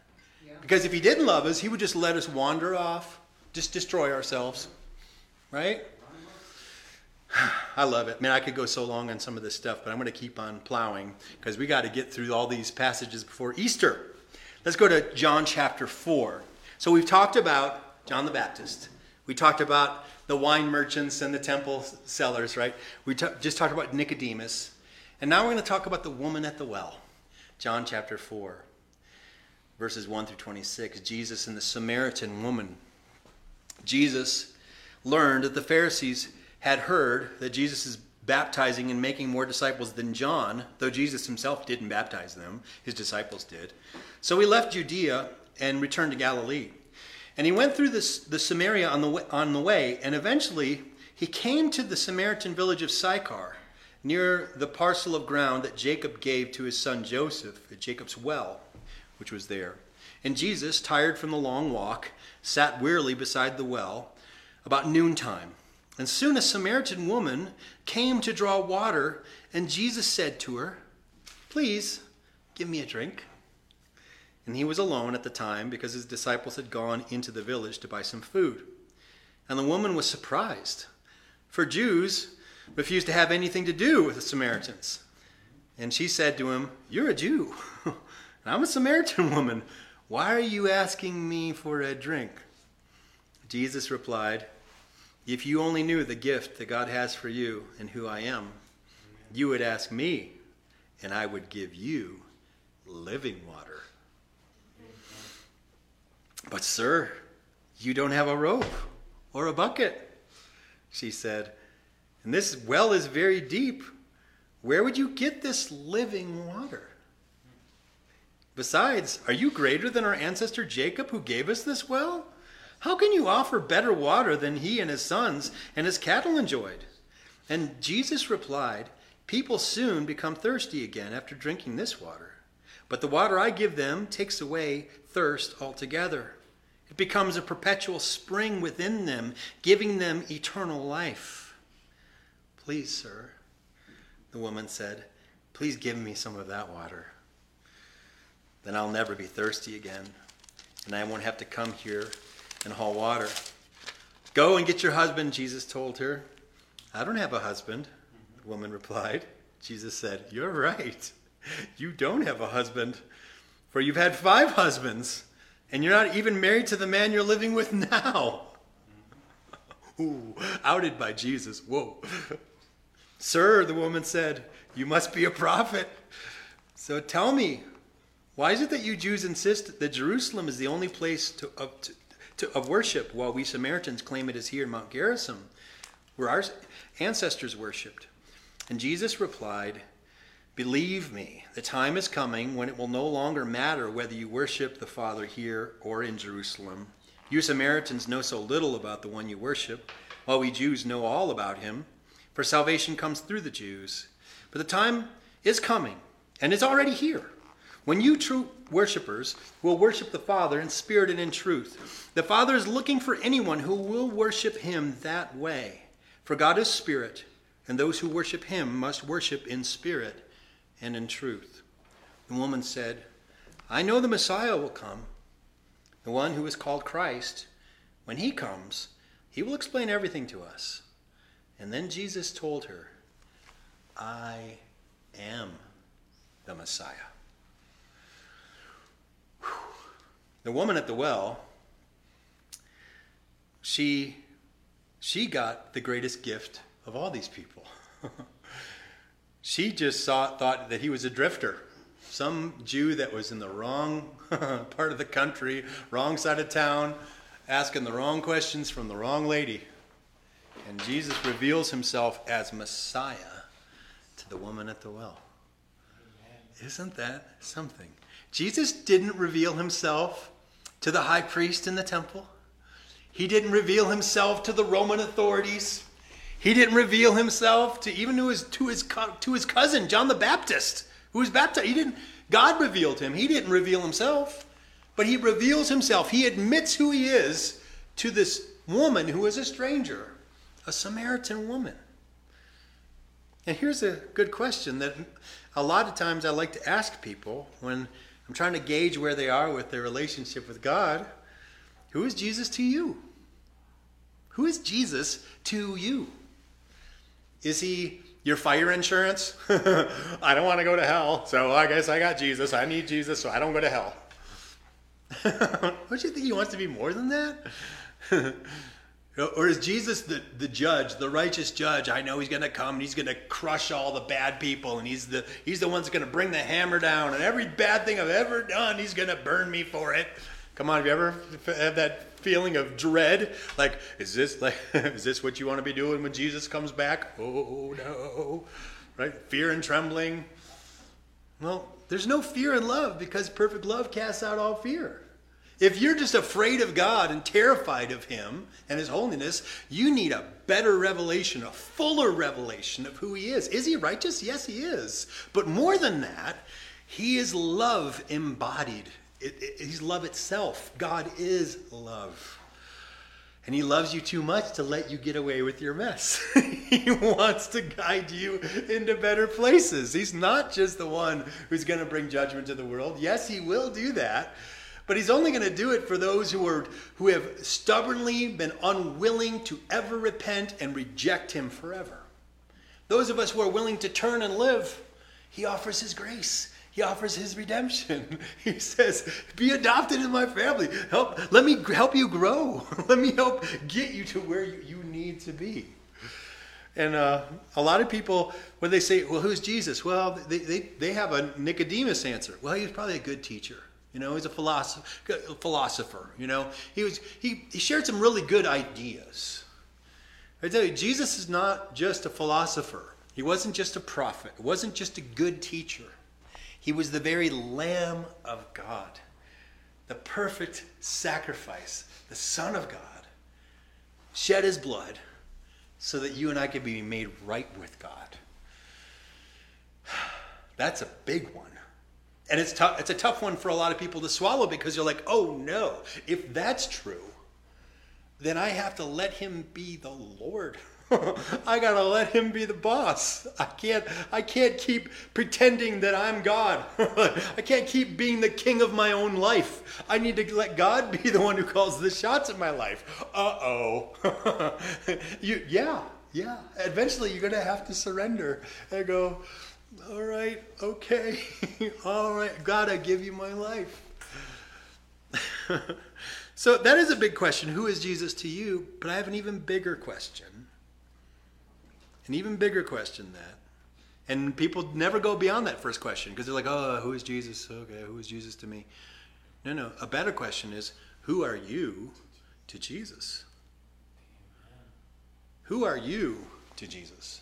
Because if He didn't love us, He would just let us wander off, just destroy ourselves, right? [SIGHS] I love it. Man, I could go so long on some of this stuff, but I'm going to keep on plowing because we got to get through all these passages before Easter. Let's go to John chapter 4. So we've talked about John the Baptist. We talked about the wine merchants and the temple sellers, right? We t- just talked about Nicodemus. And now we're going to talk about the woman at the well. John chapter 4, verses 1 through 26. Jesus and the Samaritan woman. Jesus learned that the Pharisees had heard that Jesus is baptizing and making more disciples than John, though Jesus himself didn't baptize them, his disciples did. So he left Judea and returned to Galilee. And he went through this, the Samaria on the, way, on the way, and eventually he came to the Samaritan village of Sychar, near the parcel of ground that Jacob gave to his son Joseph at Jacob's well, which was there. And Jesus, tired from the long walk, sat wearily beside the well about noontime. And soon a Samaritan woman came to draw water, and Jesus said to her, Please give me a drink. And he was alone at the time because his disciples had gone into the village to buy some food. And the woman was surprised, for Jews refused to have anything to do with the Samaritans. And she said to him, You're a Jew. [LAUGHS] And I'm a Samaritan woman. Why are you asking me for a drink? Jesus replied, if you only knew the gift that God has for you and who I am, you would ask me, and I would give you living water. But, sir, you don't have a rope or a bucket, she said. And this well is very deep. Where would you get this living water? Besides, are you greater than our ancestor Jacob who gave us this well? How can you offer better water than he and his sons and his cattle enjoyed? And Jesus replied, People soon become thirsty again after drinking this water. But the water I give them takes away thirst altogether. It becomes a perpetual spring within them, giving them eternal life. Please, sir, the woman said, please give me some of that water. Then I'll never be thirsty again, and I won't have to come here and haul water. Go and get your husband, Jesus told her. I don't have a husband, the woman replied. Jesus said, You're right. You don't have a husband, for you've had five husbands, and you're not even married to the man you're living with now. [LAUGHS] Ooh, outed by Jesus. Whoa. [LAUGHS] Sir, the woman said, You must be a prophet. So tell me, why is it that you Jews insist that Jerusalem is the only place to, uh, to, to, of worship, while we Samaritans claim it is here in Mount Gerizim, where our ancestors worshipped. And Jesus replied, Believe me, the time is coming when it will no longer matter whether you worship the Father here or in Jerusalem. You Samaritans know so little about the one you worship, while we Jews know all about him, for salvation comes through the Jews. But the time is coming, and is already here, when you true worshippers will worship the Father in spirit and in truth. The Father is looking for anyone who will worship him that way. For God is spirit, and those who worship him must worship in spirit and in truth. The woman said, I know the Messiah will come the one who is called Christ, when he comes, he will explain everything to us. And then Jesus told her, I am the Messiah. The woman at the well, she she got the greatest gift of all these people. [LAUGHS] she just saw, thought that he was a drifter some Jew that was in the wrong [LAUGHS] part of the country, wrong side of town, asking the wrong questions from the wrong lady. And Jesus reveals himself as Messiah to the woman at the well. Isn't that something? Jesus didn't reveal himself to the high priest in the temple. He didn't reveal himself to the Roman authorities. He didn't reveal himself to even to his, to his, to his cousin, John the Baptist who was baptized. He didn't, God revealed him. He didn't reveal himself, but he reveals himself. He admits who he is to this woman who is a stranger, a Samaritan woman. And here's a good question that a lot of times I like to ask people when I'm trying to gauge where they are with their relationship with God. Who is Jesus to you? Who is Jesus to you? Is he your fire insurance. [LAUGHS] I don't want to go to hell, so I guess I got Jesus. I need Jesus, so I don't go to hell. [LAUGHS] don't you think he wants to be more than that? [LAUGHS] or is Jesus the, the judge, the righteous judge? I know he's going to come and he's going to crush all the bad people and he's the, he's the one that's going to bring the hammer down and every bad thing I've ever done, he's going to burn me for it. Come on, have you ever had that feeling of dread? Like, is this like [LAUGHS] is this what you want to be doing when Jesus comes back? Oh no. Right? Fear and trembling. Well, there's no fear in love because perfect love casts out all fear. If you're just afraid of God and terrified of Him and His holiness, you need a better revelation, a fuller revelation of who He is. Is He righteous? Yes, He is. But more than that, He is love embodied it, it, he's love itself. God is love. And he loves you too much to let you get away with your mess. [LAUGHS] he wants to guide you into better places. He's not just the one who's going to bring judgment to the world. Yes, he will do that. But he's only going to do it for those who are who have stubbornly been unwilling to ever repent and reject him forever. Those of us who are willing to turn and live, he offers his grace. He offers his redemption. [LAUGHS] He says, "Be adopted in my family. Help. Let me help you grow. [LAUGHS] let me help get you to where you, need to be." And uh, a lot of people, when they say, "Well, who's Jesus?" Well, they, they, they have a Nicodemus answer. Well, he's probably a good teacher. You know, he's a philosopher. you know, he was he, he shared some really good ideas. I tell you, Jesus is not just a philosopher. He wasn't just a prophet. He wasn't just a good teacher. He was the very Lamb of God, the perfect sacrifice, the Son of God, shed his blood so that you and I could be made right with God. [SIGHS] That's a big one. And it's tough it's a tough one for a lot of people to swallow because you're like, "Oh no, if that's true, then I have to let him be the Lord [LAUGHS] I gotta let him be the boss. I can't I can't keep pretending that I'm God. [LAUGHS] I can't keep being the king of my own life. I need to let God be the one who calls the shots in my life. Uh-oh. [LAUGHS] you yeah, yeah. Eventually you're gonna have to surrender and go, all right, okay, [LAUGHS] all right, God, I give you my life. [LAUGHS] so that is a big question. Who is Jesus to you? But I have an even bigger question an even bigger question that. And people never go beyond that first question because they're like, oh, who is Jesus? Okay, who is Jesus to me? No, no. A better question is, who are you to Jesus? Who are you to Jesus?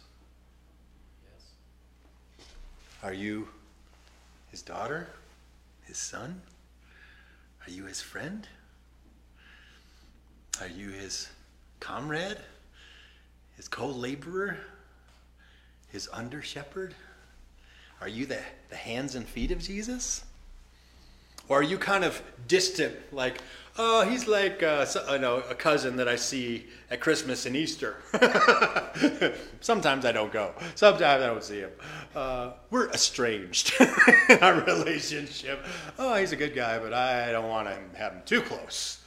Are you his daughter? His son? Are you his friend? Are you his comrade? His co laborer? His under shepherd? Are you the, the hands and feet of Jesus? Or are you kind of distant, like, oh, he's like uh, so, know, a cousin that I see at Christmas and Easter? [LAUGHS] Sometimes I don't go. Sometimes I don't see him. Uh, we're estranged [LAUGHS] in our relationship. Oh, he's a good guy, but I don't want to have him too close.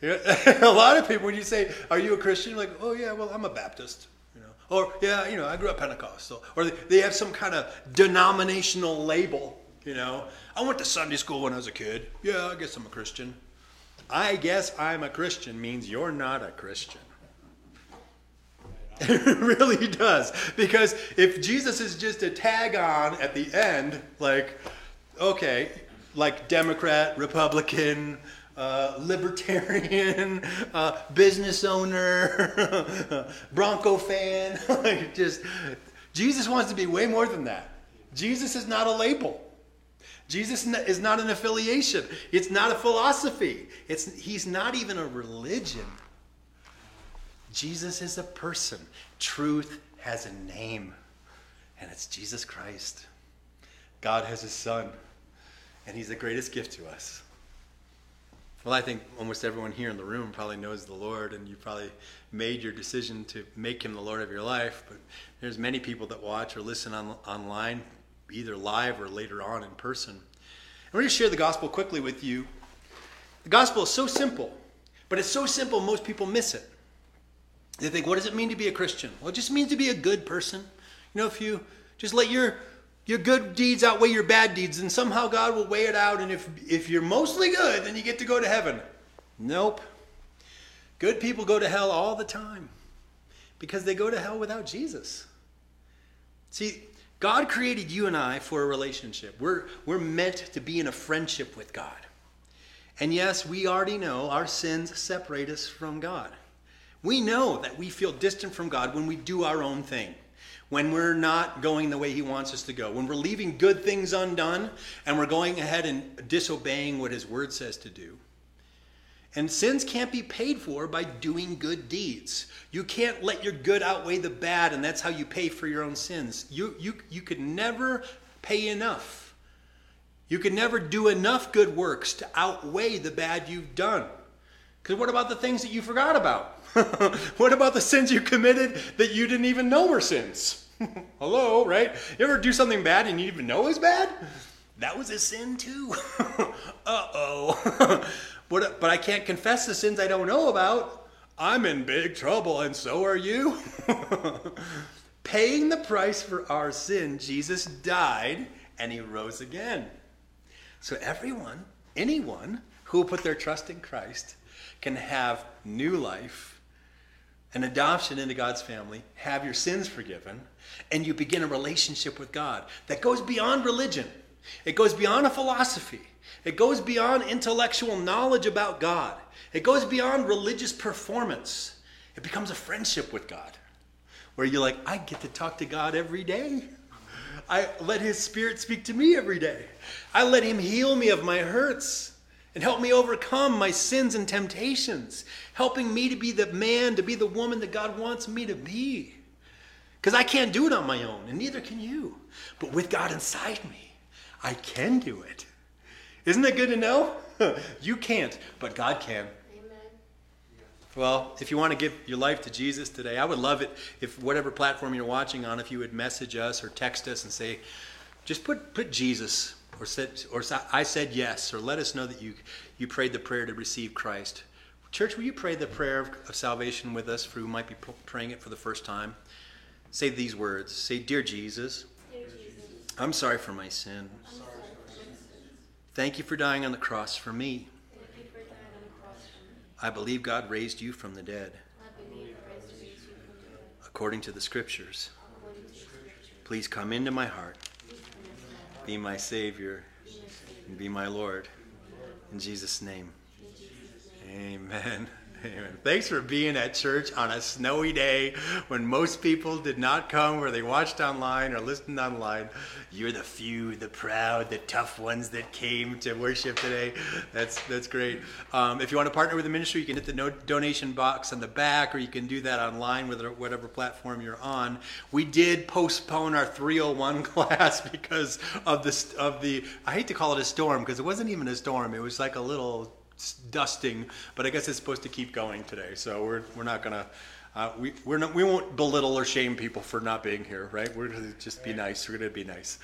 [LAUGHS] a lot of people, when you say, "Are you a Christian?" like, "Oh yeah, well, I'm a Baptist." You know, or yeah, you know, I grew up Pentecostal, or they have some kind of denominational label. You know, I went to Sunday school when I was a kid. Yeah, I guess I'm a Christian. I guess I'm a Christian means you're not a Christian. [LAUGHS] It really does. Because if Jesus is just a tag on at the end, like, okay, like Democrat, Republican, uh, libertarian, [LAUGHS] uh, business owner, [LAUGHS] Bronco fan, like just, Jesus wants to be way more than that. Jesus is not a label. Jesus is not an affiliation. It's not a philosophy. It's, he's not even a religion. Jesus is a person. Truth has a name, and it's Jesus Christ. God has his son, and he's the greatest gift to us. Well, I think almost everyone here in the room probably knows the Lord, and you probably made your decision to make him the Lord of your life. But there's many people that watch or listen on, online either live or later on in person. We're going to share the gospel quickly with you. The gospel is so simple, but it's so simple most people miss it. They think, what does it mean to be a Christian? Well, it just means to be a good person. You know, if you just let your your good deeds outweigh your bad deeds, and somehow God will weigh it out, and if if you're mostly good, then you get to go to heaven. Nope. Good people go to hell all the time because they go to hell without Jesus. See, God created you and I for a relationship. We're, we're meant to be in a friendship with God. And yes, we already know our sins separate us from God. We know that we feel distant from God when we do our own thing, when we're not going the way He wants us to go, when we're leaving good things undone and we're going ahead and disobeying what His Word says to do. And sins can't be paid for by doing good deeds. You can't let your good outweigh the bad, and that's how you pay for your own sins. You, you, you could never pay enough. You could never do enough good works to outweigh the bad you've done. Because what about the things that you forgot about? [LAUGHS] what about the sins you committed that you didn't even know were sins? [LAUGHS] Hello, right? You ever do something bad and you didn't even know it was bad? That was a sin too. [LAUGHS] uh oh. But, but I can't confess the sins I don't know about. I'm in big trouble, and so are you. [LAUGHS] Paying the price for our sin, Jesus died and he rose again. So, everyone, anyone who will put their trust in Christ can have new life, an adoption into God's family, have your sins forgiven, and you begin a relationship with God that goes beyond religion. It goes beyond a philosophy. It goes beyond intellectual knowledge about God. It goes beyond religious performance. It becomes a friendship with God where you're like, I get to talk to God every day. I let His Spirit speak to me every day. I let Him heal me of my hurts and help me overcome my sins and temptations, helping me to be the man, to be the woman that God wants me to be. Because I can't do it on my own, and neither can you. But with God inside me, I can do it. Isn't that good to know? [LAUGHS] you can't, but God can. Amen. Well, if you want to give your life to Jesus today, I would love it if whatever platform you're watching on, if you would message us or text us and say, just put put Jesus or said or I said yes, or let us know that you you prayed the prayer to receive Christ. Church, will you pray the prayer of, of salvation with us for who might be praying it for the first time? Say these words. Say, Dear Jesus, Dear Jesus I'm sorry for my sin. Thank you for dying on the cross for me. I believe God raised you from the dead. According to the scriptures. Please come into my heart. Be my Savior. And be my Lord. In Jesus' name. Amen. Amen. Thanks for being at church on a snowy day when most people did not come or they watched online or listened online. You're the few, the proud, the tough ones that came to worship today. That's that's great. Um, if you want to partner with the ministry, you can hit the no- donation box on the back or you can do that online with whatever platform you're on. We did postpone our 301 [LAUGHS] class because of the, of the I hate to call it a storm because it wasn't even a storm. It was like a little dusting, but I guess it's supposed to keep going today. So we're, we're not going to, uh, we, we're not, we won't belittle or shame people for not being here, right? We're going to just be nice. We're going to be nice.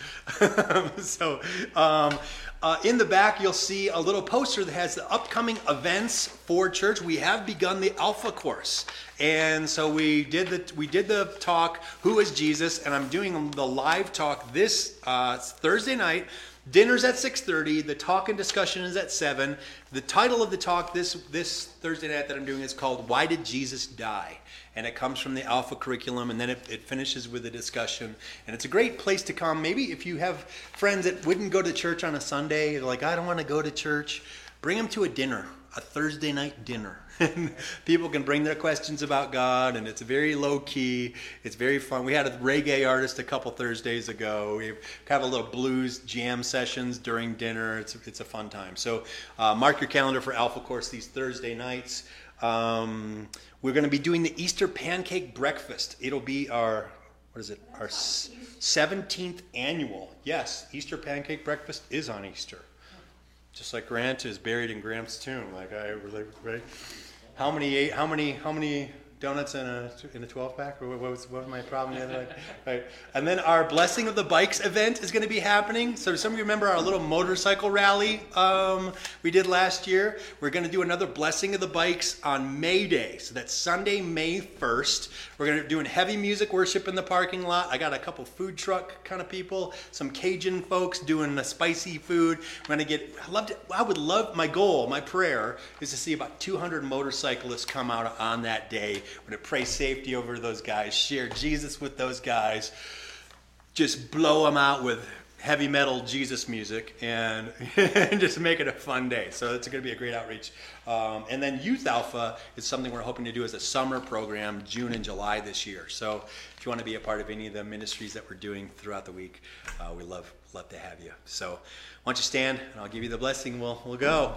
[LAUGHS] so um, uh, in the back, you'll see a little poster that has the upcoming events for church. We have begun the Alpha course. And so we did the we did the talk, Who is Jesus? And I'm doing the live talk this uh, Thursday night Dinner's at 6:30. The talk and discussion is at 7. The title of the talk this this Thursday night that I'm doing is called "Why Did Jesus Die?" and it comes from the Alpha curriculum, and then it, it finishes with a discussion. And it's a great place to come. Maybe if you have friends that wouldn't go to church on a Sunday, they're like I don't want to go to church, bring them to a dinner, a Thursday night dinner [LAUGHS] and people can bring their questions about God, and it's very low key. It's very fun. We had a reggae artist a couple Thursdays ago. We have a little blues jam sessions during dinner. It's it's a fun time. So uh, mark your calendar for Alpha Course these Thursday nights. Um, we're going to be doing the Easter pancake breakfast. It'll be our what is it? Our 17th annual. Yes, Easter pancake breakfast is on Easter. Just like Grant is buried in Graham's tomb, like I really, right? How many how many how many donuts in a in a 12 pack what was, what was my problem the other night and then our blessing of the bikes event is going to be happening. So some of you remember our little motorcycle rally um, we did last year? We're going to do another blessing of the bikes on may day. So that's sunday may 1st we're going to be doing heavy music worship in the parking lot. I got a couple food truck kind of people some cajun folks doing the spicy food. We're going to get i love to, i would love my goal my prayer is to see about 200 motorcyclists come out on that day we're to pray safety over those guys, share Jesus with those guys, just blow them out with heavy metal Jesus music [LAUGHS] and, just make it a fun day. So it's going to be a great outreach. Um, and then Youth Alpha is something we're hoping to do as a summer program, June and July this year. So if you want to be a part of any of the ministries that we're doing throughout the week, uh, we love love to have you. So why don't you stand and I'll give you the blessing. We'll we'll go.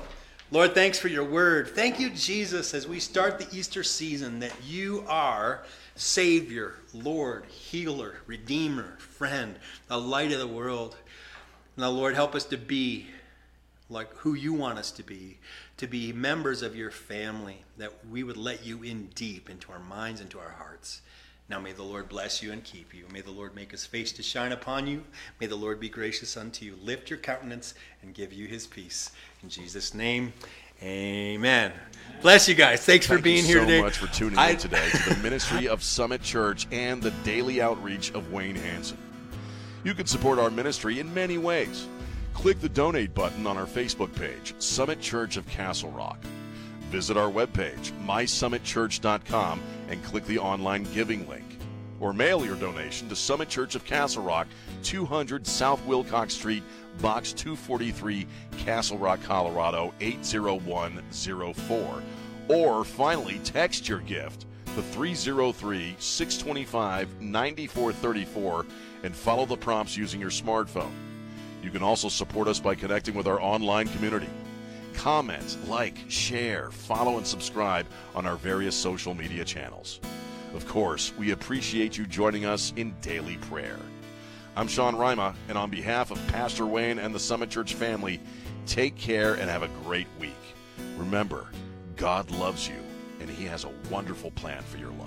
Lord, thanks for your word. Thank you, Jesus, as we start the Easter season, that you are Savior, Lord, Healer, Redeemer, Friend, the light of the world. Now, Lord, help us to be like who you want us to be, to be members of your family, that we would let you in deep into our minds, into our hearts. Now may the Lord bless you and keep you. May the Lord make his face to shine upon you. May the Lord be gracious unto you. Lift your countenance and give you his peace. In Jesus' name, amen. Bless you guys. Thanks Thank for being you here so today. So much for tuning I- in today to the ministry of Summit Church and the daily outreach of Wayne Hanson. You can support our ministry in many ways. Click the donate button on our Facebook page, Summit Church of Castle Rock. Visit our webpage, mysummitchurch.com, and click the online giving link. Or mail your donation to Summit Church of Castle Rock, 200 South Wilcox Street, Box 243, Castle Rock, Colorado 80104. Or finally, text your gift to 303 625 9434 and follow the prompts using your smartphone. You can also support us by connecting with our online community. Comment, like, share, follow, and subscribe on our various social media channels. Of course, we appreciate you joining us in daily prayer. I'm Sean Rima, and on behalf of Pastor Wayne and the Summit Church family, take care and have a great week. Remember, God loves you, and He has a wonderful plan for your life.